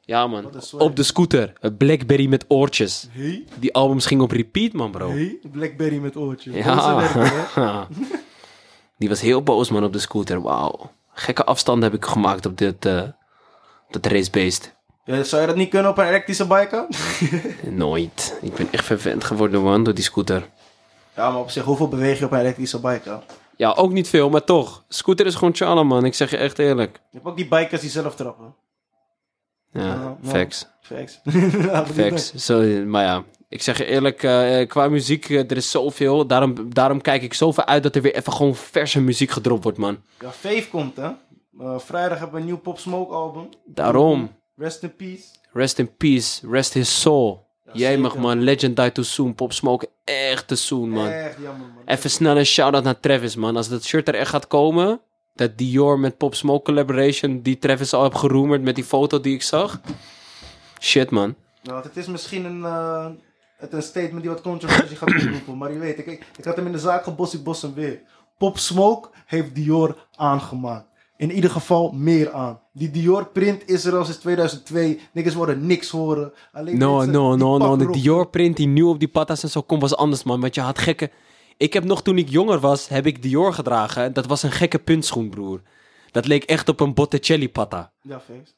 Ja, man. Op de scooter. Blackberry met oortjes. Hey, Die albums ging op repeat, man, bro. hey, Blackberry met oortjes. Ja. Die was heel boos, man, op de scooter. Wauw. Gekke afstanden heb ik gemaakt op dit, op dat racebeest. Ja, zou je dat niet kunnen op een elektrische bike? Nooit. Ik ben echt vervent geworden, man, door die scooter. Ja, maar op zich, hoeveel beweeg je op een elektrische bike? hè? Ja, ook niet veel, maar toch. Scooter is gewoon chillen, man. Ik zeg je echt eerlijk. Je hebt ook die bikers die zelf trappen. Ja, Ja, ja. facts. Facts. Facts. Maar ja, ik zeg je eerlijk, eh, qua muziek, eh, er is zoveel. Daarom, daarom kijk ik zoveel uit dat er weer even gewoon verse muziek gedropt wordt, man. Ja, Fave komt, hè? Eh, vrijdag hebben we een nieuw Pop Smoke album. Daarom. Rest in peace. Rest in peace, rest his soul. Jij mag man, legend die too soon. Pop Smoke, echt te soon man. Echt jammer, man. Even snel een shout-out naar Travis, man. Als dat shirt er echt gaat komen, dat Dior met Pop Smoke collaboration, die Travis al heb geroemerd met die foto die ik zag. Shit, man. Nou, het is misschien een, eh, het een statement die wat controversie gaat oproepen. Maar je weet, ik, ik had hem in de zaak gebost, ik bos hem weer. Pop Smoke heeft Dior aangemaakt. In ieder geval meer aan. Die Dior print is er al sinds 2002. Niggas worden niks horen. Alleen No, mensen no, no, no. De. Dior print die nu op die patas en zo komt was anders, man. Want je had gekke... Ik heb nog, toen ik jonger was, heb ik Dior gedragen. Dat was een gekke puntschoen, broer. Dat leek echt op een Botticelli patta. Ja, face.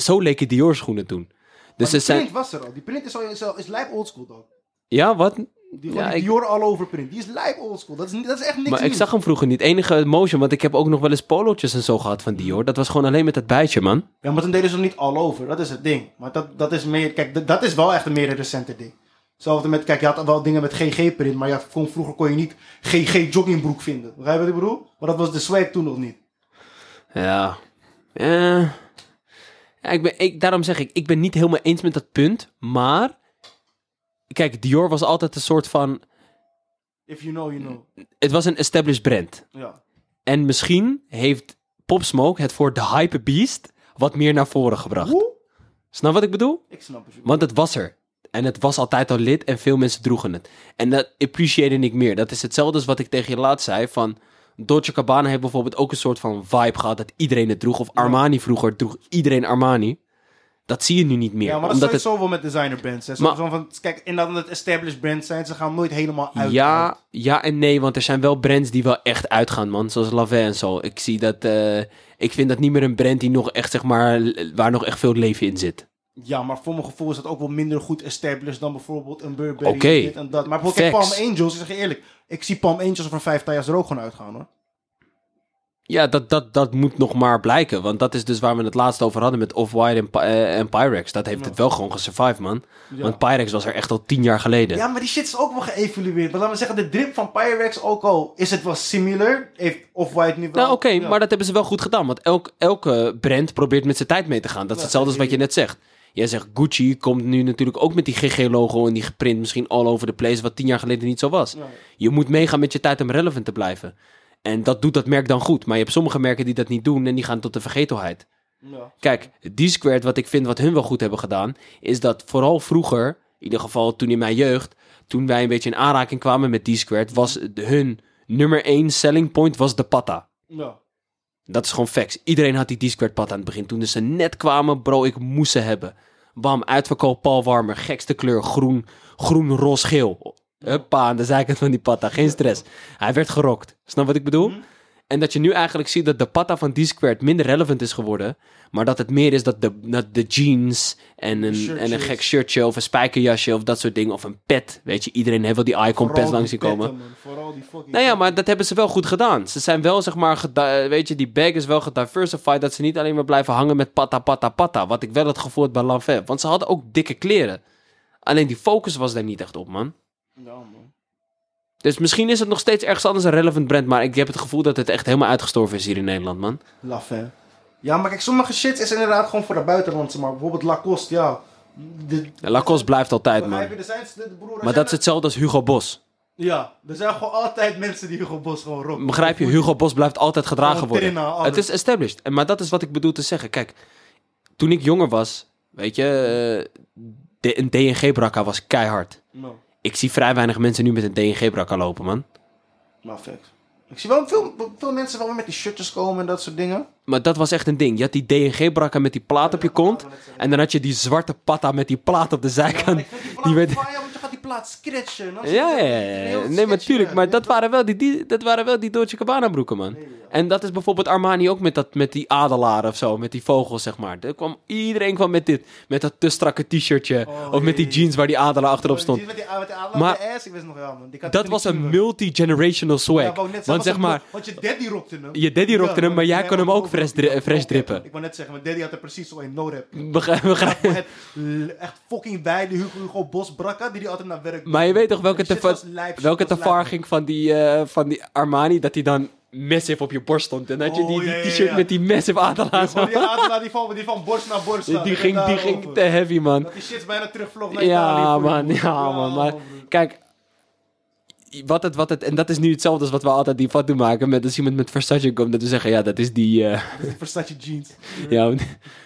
Zo leken Dior schoenen toen. Dus Maar die zijn... print was er al. Die print is, al, is, al, is lijp oldschool, toch? Ja, wat? Die, Ja, die ik- Dior all over print. Die is lijp oldschool. Dat is, dat is echt niks Maar ik zag hem vroeger niet. Enige motion, want ik heb ook nog wel eens polootjes en zo gehad van Dior. Dat was gewoon alleen met het bijtje, man. Ja, maar toen deden ze hem niet all over. Dat is het ding. Maar dat, dat is meer... Kijk, dat is wel echt een meer recente ding. Hetzelfde met... Kijk, je had wel dingen met GG-print. Maar ja, kon, vroeger kon je niet GG joggingbroek vinden. Begrijp je wat ik bedoel? Maar dat was de swag toen nog niet. Ja. Eh. ja ik ben, ik, daarom zeg ik, ik ben niet helemaal eens met dat punt. Maar, kijk, Dior was altijd een soort van... If you know, you know. Het was een established brand. Ja. En misschien heeft Pop Smoke het voor de hype beast wat meer naar voren gebracht. Hoe? Snap wat ik bedoel? Ik snap het. Want het was er. En het was altijd al lid en veel mensen droegen het. En dat appreciëerde ik meer. Dat is hetzelfde als wat ik tegen je laatst zei van... Dolce Gabbana heeft bijvoorbeeld ook een soort van vibe gehad dat iedereen het droeg. Of Armani vroeger droeg iedereen Armani. Dat zie je nu niet meer. Ja, maar dat omdat is het, sowieso wel met designer brands. Hè. Maar- van, kijk, en dat het established brands zijn, ze gaan nooit helemaal uit. ja, uit. ja en nee, want er zijn wel brands die wel echt uitgaan, man. Zoals Lavé en zo. Ik zie dat... eh, ik vind dat niet meer een brand die nog echt, zeg maar... Waar nog echt veel leven in zit. Ja, maar voor mijn gevoel is dat ook wel minder goed established dan bijvoorbeeld een Burberry. Oké. dit en dat. Maar bijvoorbeeld. Palm Angels, ik zeg je eerlijk. Ik zie Palm Angels over vijf jaar er ook gewoon uitgaan hoor. Ja, dat, dat, dat moet nog maar blijken. Want dat is dus waar we het laatst over hadden met Off-White en, eh, en Pyrex. Dat heeft het wel gewoon gesurvived, man. Want Pyrex was er echt al tien jaar geleden. Ja, maar die shit is ook wel geëvalueerd. Maar laten we zeggen, de drip van Pyrex ook al is het wel similar. Heeft Off-White nu wel... Nou, oké, ja. maar dat hebben ze wel goed gedaan. Want elk, elke brand probeert met zijn tijd mee te gaan. Dat is hetzelfde als wat je net zegt. Jij zegt Gucci komt nu natuurlijk ook met die GG-logo en die geprint misschien all over the place, wat tien jaar geleden niet zo was. Ja. Je moet meegaan met je tijd om relevant te blijven. En dat doet dat merk dan goed. Maar je hebt sommige merken die dat niet doen en die gaan tot de vergetelheid. Ja. Kijk, D-Squared, wat ik vind wat hun wel goed hebben gedaan, is dat vooral vroeger, in ieder geval toen in mijn jeugd, toen wij een beetje in aanraking kwamen met D-Squared, was hun nummer één selling point was de patta. Ja. Dat is gewoon facts. Iedereen had die D-Squared patta aan het begin. Toen ze net kwamen, bro, ik moest ze hebben. Bam, uitverkoop, Paul Warmer, gekste kleur, groen, groen, roze, geel. Huppa, aan de zijkant van die patta, geen stress. Hij werd gerokt. Snap wat ik bedoel? Mhm. En dat je nu eigenlijk ziet dat de patta van D-Squared minder relevant is geworden. Maar dat het meer is dat de, dat de jeans en een, shirtjes. en een gek shirtje of een spijkerjasje of dat soort dingen. Of een pet. Weet je, iedereen heeft wel die icon die langs zien komen. petten, man. Vooral die fucking... Nou ja, maar dat hebben ze wel goed gedaan. Ze zijn wel, zeg maar, weet je, die bag is wel gediversified. Dat ze niet alleen maar blijven hangen met patta, patta, patta. Wat ik wel het gevoel had bij Lanvin. Want ze hadden ook dikke kleren. Alleen die focus was daar niet echt op, man. Ja, man. Dus misschien is het nog steeds ergens anders een relevant brand. Maar ik heb het gevoel dat het echt helemaal uitgestorven is hier in Nederland, man. Laf, hè. Ja, maar kijk, sommige shit is inderdaad gewoon voor de buitenlandse markt. Bijvoorbeeld Lacoste, ja. De, Ja, Lacoste blijft altijd, Begrijp man. je, zijn, de, de broer, Maar dat is hetzelfde als Hugo Boss. Ja, er zijn gewoon altijd mensen die Hugo Boss gewoon rocken. Begrijp je? Hugo Boss blijft altijd gedragen worden. Het is established. En- Maar dat is wat ik bedoel te zeggen. Kijk, toen ik jonger was, weet je, eh, de, een DNG-brakka was keihard. Nou, Ik zie vrij weinig mensen nu met een DNG-brakka lopen, man. maar vet. Ik zie wel veel, veel mensen wel weer met die shirtjes komen en dat soort dingen. Maar dat was echt een ding. Je had die DNG-brakka met die plaat op je kont. En dan had je die zwarte patta met die plaat op de zijkant. vind die die want je gaat die plaat scratchen. Ja, ja, ja, ja. Nee, sketchy maar tuurlijk. Maar dat waren wel die, die, dat waren wel die Dolce Gabbana broeken, man. En dat is bijvoorbeeld Armani ook met, dat, met die adelaren of zo. Met die vogels, zeg maar. Er kwam, iedereen kwam met dit. Met dat te strakke t-shirtje. Oh, of met die jeans waar die adelaar achterop Die stond. Met die, met die Maar- maar, ass, ik wist nog wel, man. Die Dat was die een multi-generational swag. Ja, net Want zeg maar... Want je daddy rockte hem. Je daddy rockte hem, maar jij kon hem ook fresh dri- fresh drippen. Ik wou net zeggen, mijn daddy had er precies zo een no-rap. Begrijp, begrijp. Het echt fucking wijde Hugo, Hugo Bos brakka die hij altijd naar werk Maar je weet toch welke Die te, welke ging van die, eh, van die Armani? Dat hij dan massive op je borst stond. En had je die, Oh, die ja, ja, t-shirt met die massive adelaar. Gewoon die Adela die van, die van borst naar borst Die, die ging, die ging te heavy, man. Dat die shit bijna terugvloog naar. Ja, man. Ja, man. Maar kijk, wat het, wat het, en dat is nu hetzelfde als wat we altijd die fatu maken met als iemand met Versace komt, dat we zeggen, ja, dat is die, eh, Dat is Versace jeans. ja,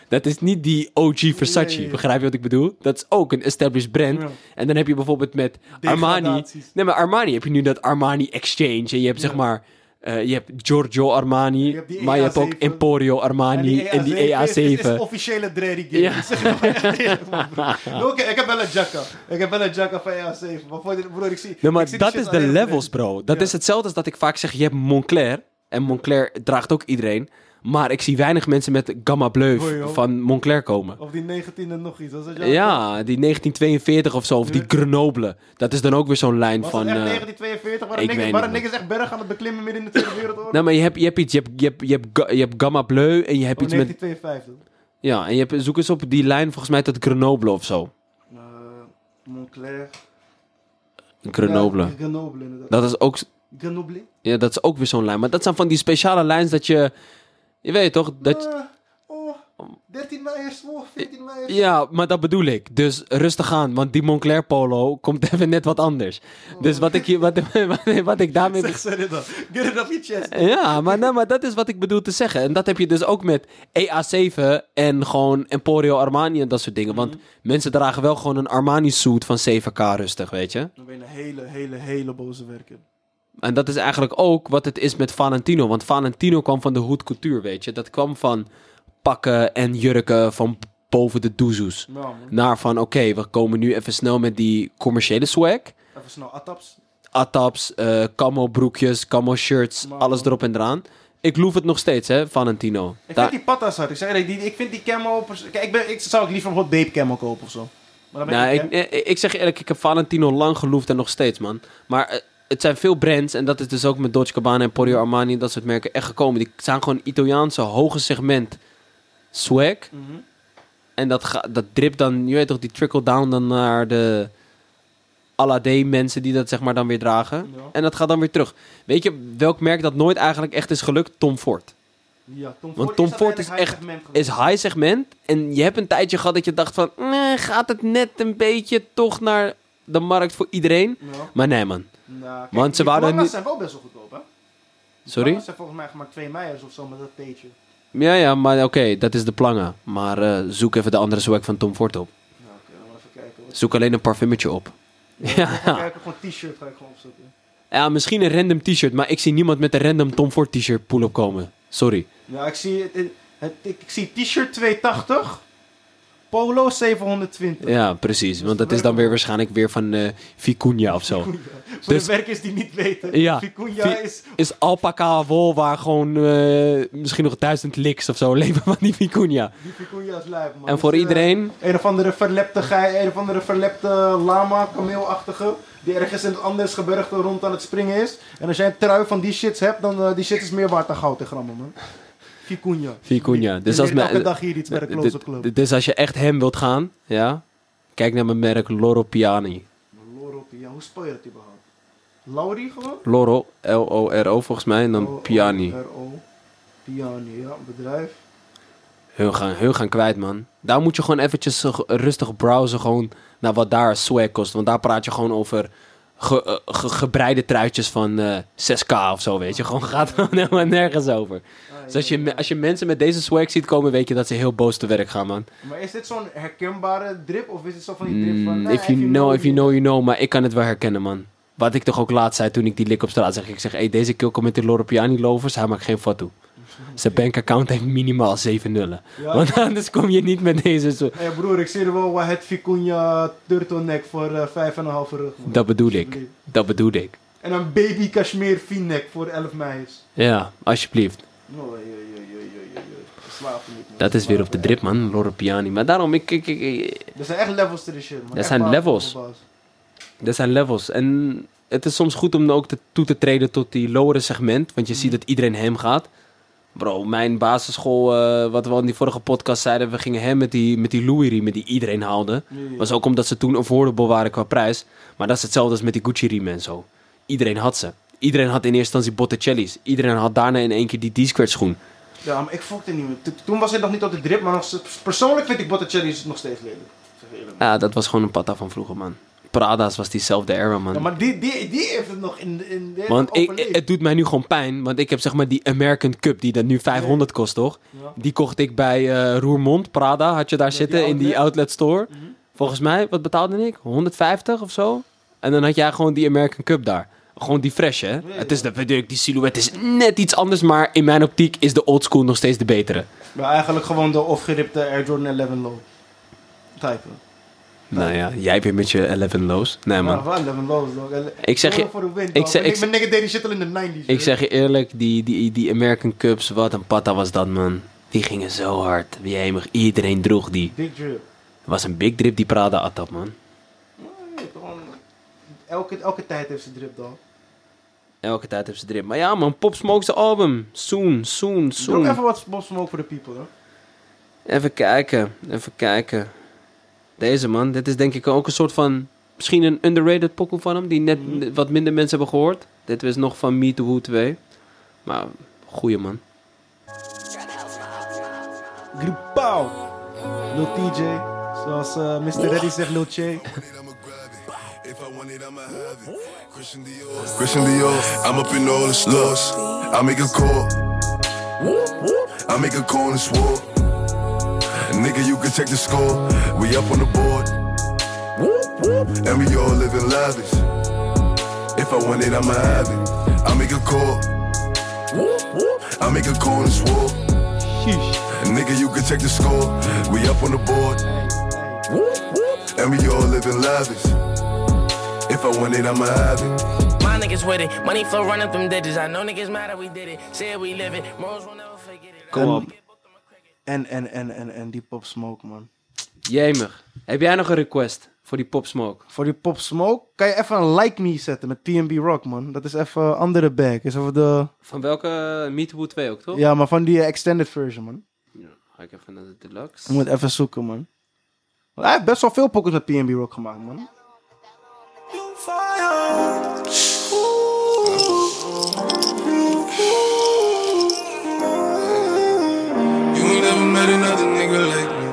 dat is niet die OG Versace. Begrijp je wat ik bedoel? Dat is ook een established brand. Ja. En dan heb je bijvoorbeeld met Armani. Nee, maar Armani heb je nu dat Armani Exchange. En je hebt zeg maar, eh, je hebt Giorgio Armani, Je maar je hebt ook EA7. Emporio Armani en die, E Is, is, EA7. is officiële Dreddy game. Ja. Oké, ik heb wel een jacka. Ik heb wel een jacka van EA7. Maar voor dit, broer, ik zie... Nee, maar zie dat is de levels, bro. Dat Ja. is hetzelfde als dat ik vaak zeg, je hebt Moncler. En Moncler draagt ook iedereen. Maar ik zie weinig mensen met Gamma Bleu Hoi, joh. van Moncler komen. Of die 19 en nog iets. Was dat jouw- Ja, die 1942 of zo, of die Grenoble. Dat is dan ook weer zo'n lijn Was van... het echt eh, 1942? Waren ik niggas, weet waren niet, niggas echt berg aan het beklimmen midden in de Tweede Wereldoorlog? nou, maar je hebt, je hebt iets, je hebt, je hebt, je hebt, ga- je hebt Gamma Bleu en je hebt Oh, iets met... 1952. Ja, en je hebt, zoek eens op die lijn volgens mij tot Grenoble of zo. Eh, Montclair. Grenoble. Ja, Grenoble inderdaad. Dat is ook... Grenoble? Ja, dat is ook weer zo'n lijn. Maar dat zijn van die speciale lijns dat je... Je weet toch? Dat, Eh, oh, 13 meijers, oh, 14 meijers. Ja, maar dat bedoel ik. Dus rustig aan, want die Moncler polo komt even net wat anders. Dus wat ik, hier, wat, wat, wat ik daarmee... Zeg dan. Get it off your chest. Ja, maar, nou, maar dat is wat ik bedoel te zeggen. En dat heb je dus ook met EA7 en gewoon Emporio Armani en dat soort dingen. Want mensen dragen wel gewoon een Armani-suit van 7K rustig, weet je. Dan ben je een hele, hele, hele boze werker. En dat is eigenlijk ook wat het is met Valentino. Want Valentino kwam van de hoed couture, weet je. Dat kwam van pakken en jurken van boven de doezoes. Ja. Naar van, oké, we komen nu even snel met die commerciële swag. Even snel, Ataps. Ataps, eh camo broekjes, camo shirts, alles erop en eraan. Ik loef het nog steeds, hè, Valentino. Ik Daar- vind die patas hard. Ik, die, ik vind die camo... Kijk, ik, ben, ik zou ik liever wat babe camo kopen of zo. Maar dan ben Nou, ik, ik, ik, ik zeg eerlijk, ik heb Valentino lang geloofd en nog steeds, man. Maar eh, het zijn veel brands, en dat is dus ook met Dolce Gabbana en Porio Armani en dat soort merken echt gekomen. Die zijn gewoon Italiaanse hoge segment swag. Mhm. En dat, ga, dat drip dan, je weet toch, die trickle down dan naar de Alade mensen die dat zeg maar dan weer dragen. Ja. En dat gaat dan weer terug. Weet je welk merk dat nooit eigenlijk echt is gelukt? Tom Ford. Ja, Tom Want Ford Tom is Ford is echt is high segment. En je hebt een tijdje gehad dat je dacht van... "Nee, gaat het net een beetje toch naar de markt voor iedereen? Ja. Maar nee, man. Nou, kijk, Want ze die niet- zijn wel best wel goedkoop, hè? Die Sorry? Plangas zijn volgens mij maar 2 meijers of zo met dat theetje. Ja, ja, maar oké, dat is de planga. Maar eh, zoek even de andere swag van Tom Ford op. Ja, oké, even kijken. hoor. Zoek alleen een parfumetje op. Ja, Ja. even kijken, gewoon t-shirt ga ik gewoon opzetten. Ja, misschien een random t-shirt, maar ik zie niemand met een random Tom Ford t-shirt pull-up komen. Sorry. Ja, ik zie, het, ik, ik zie t-shirt 280, polo 720. Ja, precies. Want dat is dan weer waarschijnlijk weer van eh Vicuña of zo. Voor Dus- de werkers die niet weten, Ja. Vicuña Vi- is... Is alpaca wol waar gewoon eh, misschien nog duizend liks of zo leven van die Vicuña. Die Vicuña is lijp, man. En voor Dus, eh, iedereen... Een of andere verlepte gij, een of andere verlepte lama, kameelachtige, die ergens in het Andesgebergte rond aan het springen is. En als jij een trui van die shits hebt, dan uh, die shit is meer waard dan goud in grammen, man. Vicuña. Vicuña. Dus als, elke dag hier iets Close Up Club. dus als je echt hem wilt gaan, ja, kijk naar mijn merk Loro Piani. Loro, ja, hoe spel je dat überhaupt? Lauri gewoon? Loro, L-O-R-O volgens mij, en dan Piani. R-O. Piani, ja, bedrijf. Hun gaan, hun gaan kwijt, man. Daar moet je gewoon eventjes rustig browsen gewoon naar wat daar swag kost. Want daar praat je gewoon over ge- eh, ge- gebreide truitjes van eh 6k of zo, weet je. Gewoon gaat gewoon helemaal nergens over. Dus als je, als je mensen met deze swag ziet komen, weet je dat ze heel boos te werk gaan, man. Maar is dit zo'n herkenbare drip of is het zo van die drip van... Mm, nah, if you know, if you know, you know. Maar ik kan het wel herkennen, man. Wat ik toch ook laatst zei toen ik die lik op straat zeg. Ik zeg, hey, deze kill komt met die Loro Piani lovers. Hij maakt geen foto. Zijn bankaccount heeft minimaal 7 nullen. Ja. Want anders kom je niet met deze... Zo Hé broer, ik zie er wel wat het Vicuña turtleneck voor eh, 5,5 rug. man. dat bedoel ik. Dat bedoel ik. En een baby cashmere v-neck voor 11 meis. Ja, alsjeblieft. Oh, jee. Slapen niet. Dat is weer op de drip, man. Loro Piani. Maar daarom, ik... ik, ik, ik- Er zijn echt levels to shit, man. Er zijn levels. er zijn levels. En het is soms goed om ook te, toe te treden tot die lowere segment. Want je ziet dat iedereen hem gaat. Bro, mijn basisschool, eh, wat we al in die vorige podcast zeiden, we gingen hem met die, met die Louis riemen die iedereen haalde. Was ook omdat ze toen affordable waren qua prijs. Maar dat is hetzelfde als met die Gucci riemen en zo. Iedereen had ze. Iedereen had in eerste instantie Botticelli's. Iedereen had daarna in één keer die D-squared schoen. Ja, maar ik fokte niet meer. To- Toen was het nog niet op de drip, maar nog, persoonlijk vind ik Botticelli's nog steeds lelijk. Ja, dat was gewoon een patta van vroeger, man. Prada's was diezelfde era, man. Ja, maar die, die, die heeft het nog in, in die Want het ik, het doet mij nu gewoon pijn. Want ik heb zeg maar die American Cup, die dat nu 500 kost, toch? Ja. Die kocht ik bij eh, Roermond, Prada. Had je daar zitten in die outlet. store. Mhm. Volgens mij, wat betaalde ik? 150 of zo? En dan had jij gewoon die American Cup daar. Gewoon die fresh, hè? Het is de, die silhouet is net iets anders, maar in mijn optiek is de old school nog steeds de betere. Maar eigenlijk gewoon de opgeripte Air Jordan 11 low. Type. Nou ja, jij weer met je 11 lows. Nee, man. Ja, wel 11 lows, dog. Ele- Ik zeg je- ik zeg- ik- nigga- deed shit al in de 90s. Ik zeg je eerlijk, die, die, die American Cups, wat een patta was dat, man. Die gingen zo hard. Jemig, iedereen droeg die. Big drip. Het was een big drip die Prada at dat, man. Elke, elke tijd heeft ze drip, dog. Elke tijd heeft ze drip. Maar ja, man, Pop Smoke's album. Soon, soon, Doe soon. even wat Bob Smoke voor de people, hoor. Even kijken, even kijken. Deze man, dit is denk ik ook een soort van... Misschien een underrated pokoe van hem, die net wat minder mensen hebben gehoord. Dit was nog van Me to Who 2. Maar, goeie man. Gripau. Lil TJ. Zoals eh, Mr. Reddy zegt, Lil Che. If I want it, I'ma have it. Christian Dior. Christian Dior. I'm up in all the stores. I make a call. I make a call and swore. Nigga, you can check the score. We up on the board. whoop whoop, And we all living in lavish. If I want it, I'ma have it. I make a call. whoop whoop, I make a call and swore. Nigga, you can check the score. We up on the board. whoop whoop, And we all living in lavish. If I want it, I'ma have it. My niggas with it. Money flow running them digits. I know niggas mad that we did it. Say we live it. Morals will never forget it. Kom op. En, en, en, en, en die Pop Smoke, man. Jemig. Heb jij nog een request voor die Pop Smoke? Voor die Pop Smoke kan je even een like me zetten met PNB Rock, man. Dat is even een andere bag. Is over de... Van welke Me to Who 2 ook, toch? Ja, maar van die eh, extended version, man. Ja, Ga ik even naar de deluxe. Moet even zoeken, man. Want Hij heeft best wel veel pockets met PNB Rock gemaakt, man. Another nigga like me.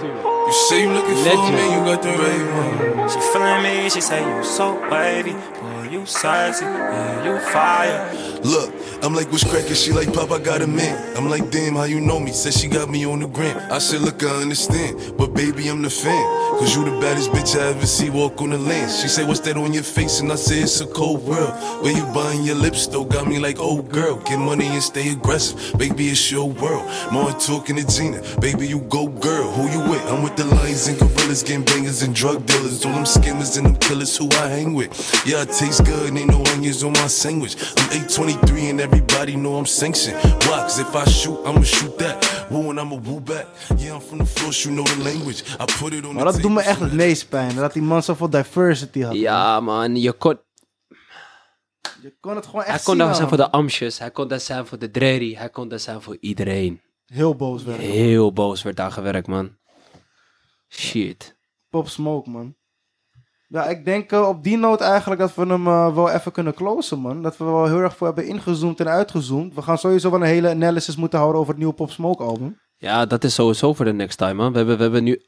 You say you looking for me, you got the right one. She feeling me, she say you so wavy, boy you sexy, yeah you fire. Look, I'm like, what's crackin'? She like, Pop, I got a man. I'm like, damn, how you know me? Said she got me on the gram. I said, look, I understand, but baby, I'm the fan. Cause you the baddest bitch I ever see walk on the land. She say, what's that on your face? And I say, it's a cold world. Where you buying your lips, though, got me like, oh girl, get money and stay aggressive. Baby, it's your world. More talking to Gina. Baby, you go girl. Who you with? I'm with the lions and gorillas, game bangers and drug dealers. All them skimmers and them killers who I hang with. Yeah, it tastes good, ain't no onions on my sandwich. I'm 823 and everybody know I'm sanctioned. Why? Cause if I shoot, I'ma shoot that. Woo and I'ma woo back. Yeah, I'm from the floor, you know the language. I put it on Maar the dat doet me echt het meest pijn. Dat die man zoveel diversity had. Ja, man. Je kon, Je kon het gewoon echt hij kon zien daar aan zijn voor de amsjes. Hij kon daar zijn voor de dreri. Hij kon daar zijn voor iedereen. Heel boos werd. Heel boos werd daar gewerkt, man. Shit. Pop Smoke, man. Ja, ik denk eh, op die noot eigenlijk dat we hem eh, wel even kunnen closen, man. Dat we wel heel erg voor hebben ingezoomd en uitgezoomd. We gaan sowieso wel een hele analysis moeten houden over het nieuwe Pop Smoke album. Ja, dat is sowieso voor de next time, man. We hebben, we hebben nu...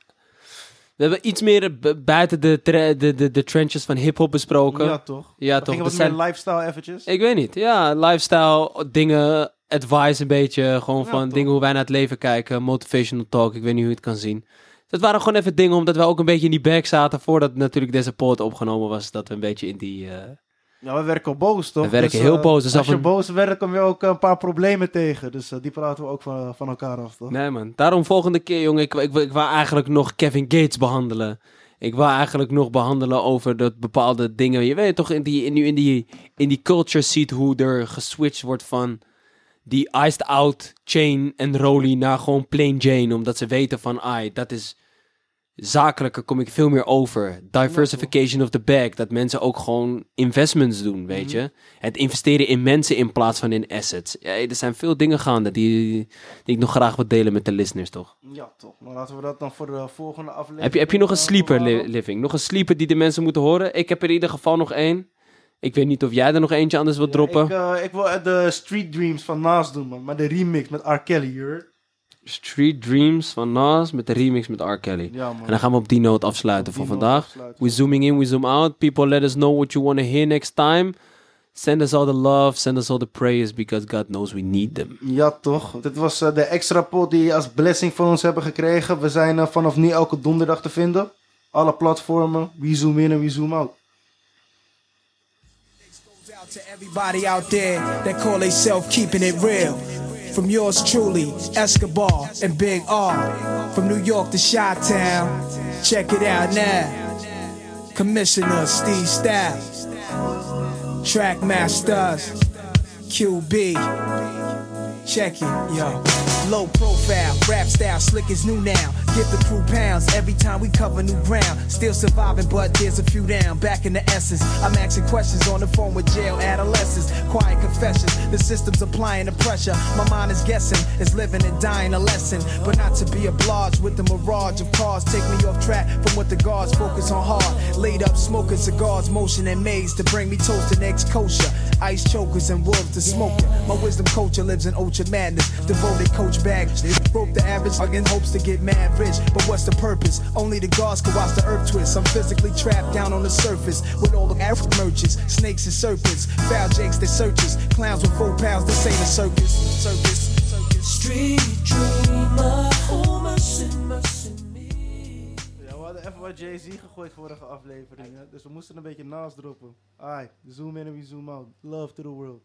We hebben iets meer b- buiten de, de, de, de trenches van hip-hop besproken. Ja, toch? Ja, We toch. wat zijn- meer lifestyle eventjes. Ik weet niet. Ja, lifestyle, dingen, advice een beetje. Gewoon Ja, van toch. dingen hoe wij naar het leven kijken. Motivational talk. Ik weet niet hoe je het kan zien. Dat waren gewoon even dingen omdat we ook een beetje in die bag zaten. Voordat natuurlijk deze poort opgenomen was. Dat we een beetje in die... eh, Ja, we werken boos, toch? We werken Dus, heel eh, boos, dus als je boos werkt, kom je ook een paar problemen tegen. Dus eh, die praten we ook van, van elkaar af, toch? Nee man, daarom volgende keer jongen, ik, ik, ik wou eigenlijk nog Kevin Gates behandelen. Ik wou eigenlijk nog behandelen over dat bepaalde dingen. Je weet toch, in die, in die, in die, in die culture ziet hoe er geswitcht wordt van die iced out chain en Rolly naar gewoon plain Jane. Omdat ze weten van, ai, dat is zakelijker kom ik veel meer over. Diversification of the bag. Dat mensen ook gewoon investments doen, weet je. Het investeren in mensen in plaats van in assets. Ja, er zijn veel dingen gaande die, die ik nog graag wil delen met de listeners, toch? Ja, toch. Maar laten we dat dan voor de volgende aflevering... Heb je, heb je nog een eh, sleeper li- living? Nog een sleeper die de mensen moeten horen? Ik heb er in ieder geval nog één. Ik weet niet of jij er nog eentje anders wilt droppen. Ik, eh, ik wil eh, de Street Dreams van Nas doen, man. Maar de remix met R. Kelly, je hoort? Street Dreams van Nas met de remix met R. Kelly. Ja, man. En dan gaan we op die noot afsluiten die voor vandaag. afsluiten. We zooming in, we zoom out. People, let us know what you want to hear next time. Send us all the love, send us all the prayers, because God knows we need them. Ja, toch. Dit was eh, de extra pot die je als blessing van ons hebben gekregen. We zijn vanaf nu elke donderdag te vinden. Alle platformen. We zoom in en we zoom out. Out to everybody out there that call themselves keeping it real. From yours truly, Escobar and Big R. From New York to Chi Town. Check it out now. Commissioner Steve Staff. Trackmasters. QB. Check it, yo. Low profile, rap style, slick is new now. Give the crew pounds every time we cover new ground. Still surviving, but there's a few down. Back in the essence, I'm asking questions on the phone with jail adolescents. Quiet confessions, the system's applying the pressure. My mind is guessing, is living and dying a lesson. But not to be obliged with the mirage of cars. Take me off track from what the guards focus on hard. Laid up smoking cigars, motion and maze to bring me toast and eggs kosher. Ice chokers and wolves to smoke. My wisdom culture lives in ultra madness. Devoted coach bag. Broke the average again hopes to get mad rich. But what's the purpose? Only the gods can watch the earth twist. I'm physically trapped down on the surface with all the African merchants, snakes and serpents, foul jakes that searches, clowns with four pounds. This ain't a circus. Circus. Circus. Street dreamer. Oh, mercy, mercy me. Ja, we hadden even wat Jay-Z gegooid vorige aflevering. hè. Dus we moesten een beetje naast droppen. Ai, zoom in en we zoom out. Love to the world.